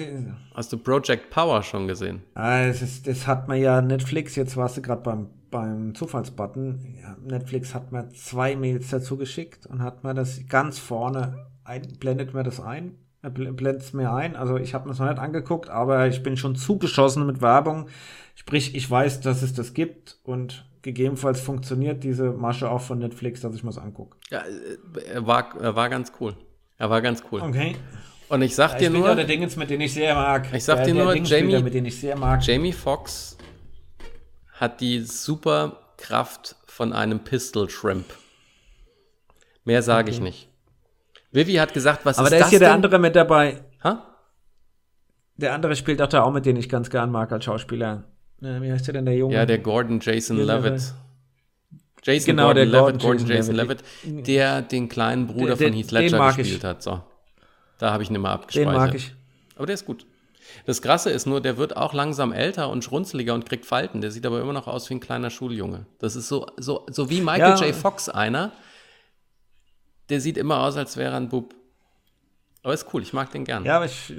hast du Project Power schon gesehen? ah, es ist, das hat man ja Netflix, jetzt warst du gerade beim, beim Zufallsbutton. Ja, Netflix hat mir zwei Mails dazu geschickt und hat mir das ganz vorne ein, blendet mir das ein, äh, bl- blendet es mir ein. Also ich habe mir es noch nicht angeguckt, aber ich bin schon zugeschossen mit Werbung. Sprich, ich weiß, dass es das gibt und gegebenenfalls funktioniert diese Masche auch von Netflix, dass ich mir das angucke. Ja, äh, war, war ganz cool. Er war ganz cool. Okay. Und ich sag Ja, dir ich bin ja nur, der Dingens, mit dem ich sehr mag. Ich sag der, dir der nur, Jamie- mit dem ich sehr mag. Jamie Foxx hat die super Kraft von einem Pistol Shrimp. Mehr sage ich nicht. Vivi hat gesagt, was Aber ist da das ist hier der denn? andere mit dabei. Ha? Der andere spielt auch da auch mit, den ich ganz gern mag als Schauspieler. Äh, wie heißt der denn, der Junge? Ja, der Gordon Jason Ja, der- Levitt. Jason Genau, Gordon der Levitt, Gordon Jason Jason Levitt. Levitt, der den kleinen Bruder Der- von Heath den Ledger gespielt ich. hat. So. Da habe ich ihn immer den abgespeichert. mag ich. Aber der ist gut. Das Krasse ist nur, der wird auch langsam älter und schrunzeliger und kriegt Falten. Der sieht aber immer noch aus wie ein kleiner Schuljunge. Das ist so, so, so wie Michael Ja. J. Fox einer. Der sieht immer aus, als wäre er ein Bub. Aber ist cool, ich mag den gern. Ja, aber ich,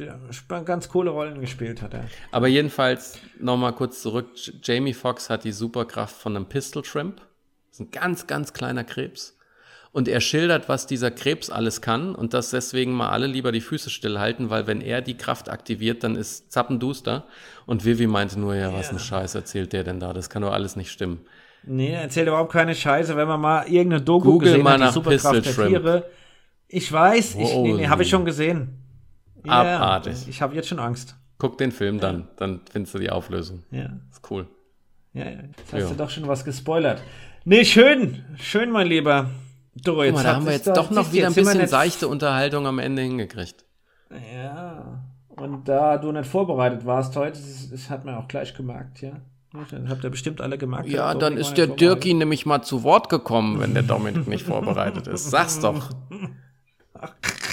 ganz coole Rollen gespielt hat er. Aber jedenfalls nochmal kurz zurück. Jamie Foxx hat die Superkraft von einem Pistol Shrimp. Das ist ein ganz, ganz kleiner Krebs. Und er schildert, was dieser Krebs alles kann und dass deswegen mal alle lieber die Füße stillhalten, weil wenn er die Kraft aktiviert, dann ist zappenduster. Und Vivi meinte nur, ja, was ein Scheiß erzählt der denn da? Das kann doch alles nicht stimmen. Nee, er erzählt überhaupt keine Scheiße, wenn man mal irgendeine Doku Google gesehen mal hat, nach die Superkraft Pistol der. Tiere. Ich weiß, ich, nee, nee, habe ich schon gesehen. Abartig. ich habe jetzt schon Angst. Guck den Film dann, dann findest du die Auflösung. Ja. Ist cool. Ja, ja. Jetzt hast Ja. du doch schon was gespoilert. Nee, schön. Schön, mein Lieber. Du, jetzt Guck mal, da haben wir jetzt doch noch wieder ein bisschen seichte Unterhaltung am Ende hingekriegt. Ja. Und da du nicht vorbereitet warst heute, das, das hat man auch gleich gemerkt, ja. Das habt ihr bestimmt alle gemerkt. Ja, dann ist der Dirki nämlich mal zu Wort gekommen, wenn der Dominik nicht vorbereitet ist. Sag's doch.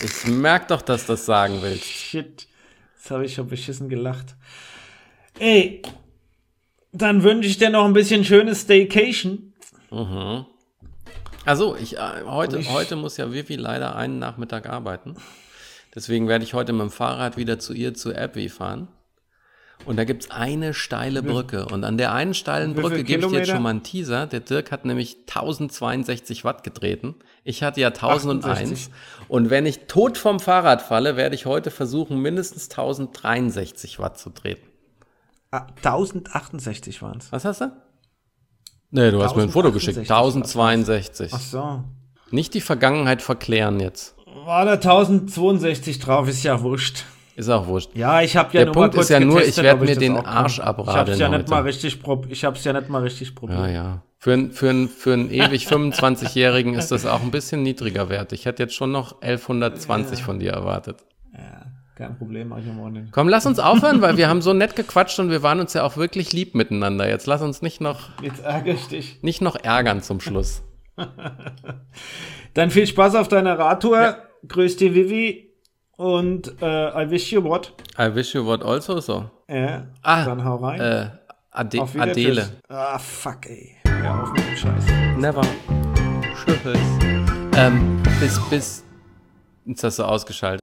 Ich merk doch, dass du das sagen willst. Shit. Jetzt habe ich schon beschissen gelacht. Ey, dann wünsche ich dir noch ein bisschen schönes Staycation. Also, ich, äh, heute, Ich- heute muss ja Vivi leider einen Nachmittag arbeiten. Deswegen werde ich heute mit dem Fahrrad wieder zu ihr zu Abby fahren. Und da gibt's eine steile Brücke. Und an der einen steilen Brücke gebe ich dir jetzt schon mal einen Teaser. Der Dirk hat nämlich 1062 Watt getreten. Ich hatte ja 1001. 68. Und wenn ich tot vom Fahrrad falle, werde ich heute versuchen, mindestens 1063 Watt zu treten. Ah, 1068 waren es. Was hast du? Nee, du hast mir ein Foto 1068 geschickt. 1062. Ach so. Nicht die Vergangenheit verklären jetzt. War da 1062 drauf, ist ja wurscht. Ist auch wurscht. Ja, ich habe ja Der nur Punkt mal kurz ist ja nur, getestet, ich werd ob mir den. Arsch Ich hab's abradeln ja nicht heute. mal richtig prob ich hab's ja nicht mal richtig probiert. Ja, ja. Für, für, für einen ewig 25-Jährigen ist das auch ein bisschen niedriger Wert. Ich hätte jetzt schon noch 1120 von dir erwartet. Ja, kein Problem, mach ich am Morgen. Komm, lass uns aufhören, weil wir haben so nett gequatscht und wir waren uns ja auch wirklich lieb miteinander. Jetzt lass uns nicht noch, Jetzt ärgere ich dich. nicht noch ärgern zum Schluss. Dann viel Spaß auf deiner Radtour. Ja. Grüß die Vivi und äh, I wish you what. I wish you what also so. Ja, Ah, dann hau rein. Äh, Ade. Adele. Ah, fuck, ey. Hör auf mit dem Scheiß. Never. Tschüss. Ähm, bis, bis. Jetzt hast du ausgeschaltet.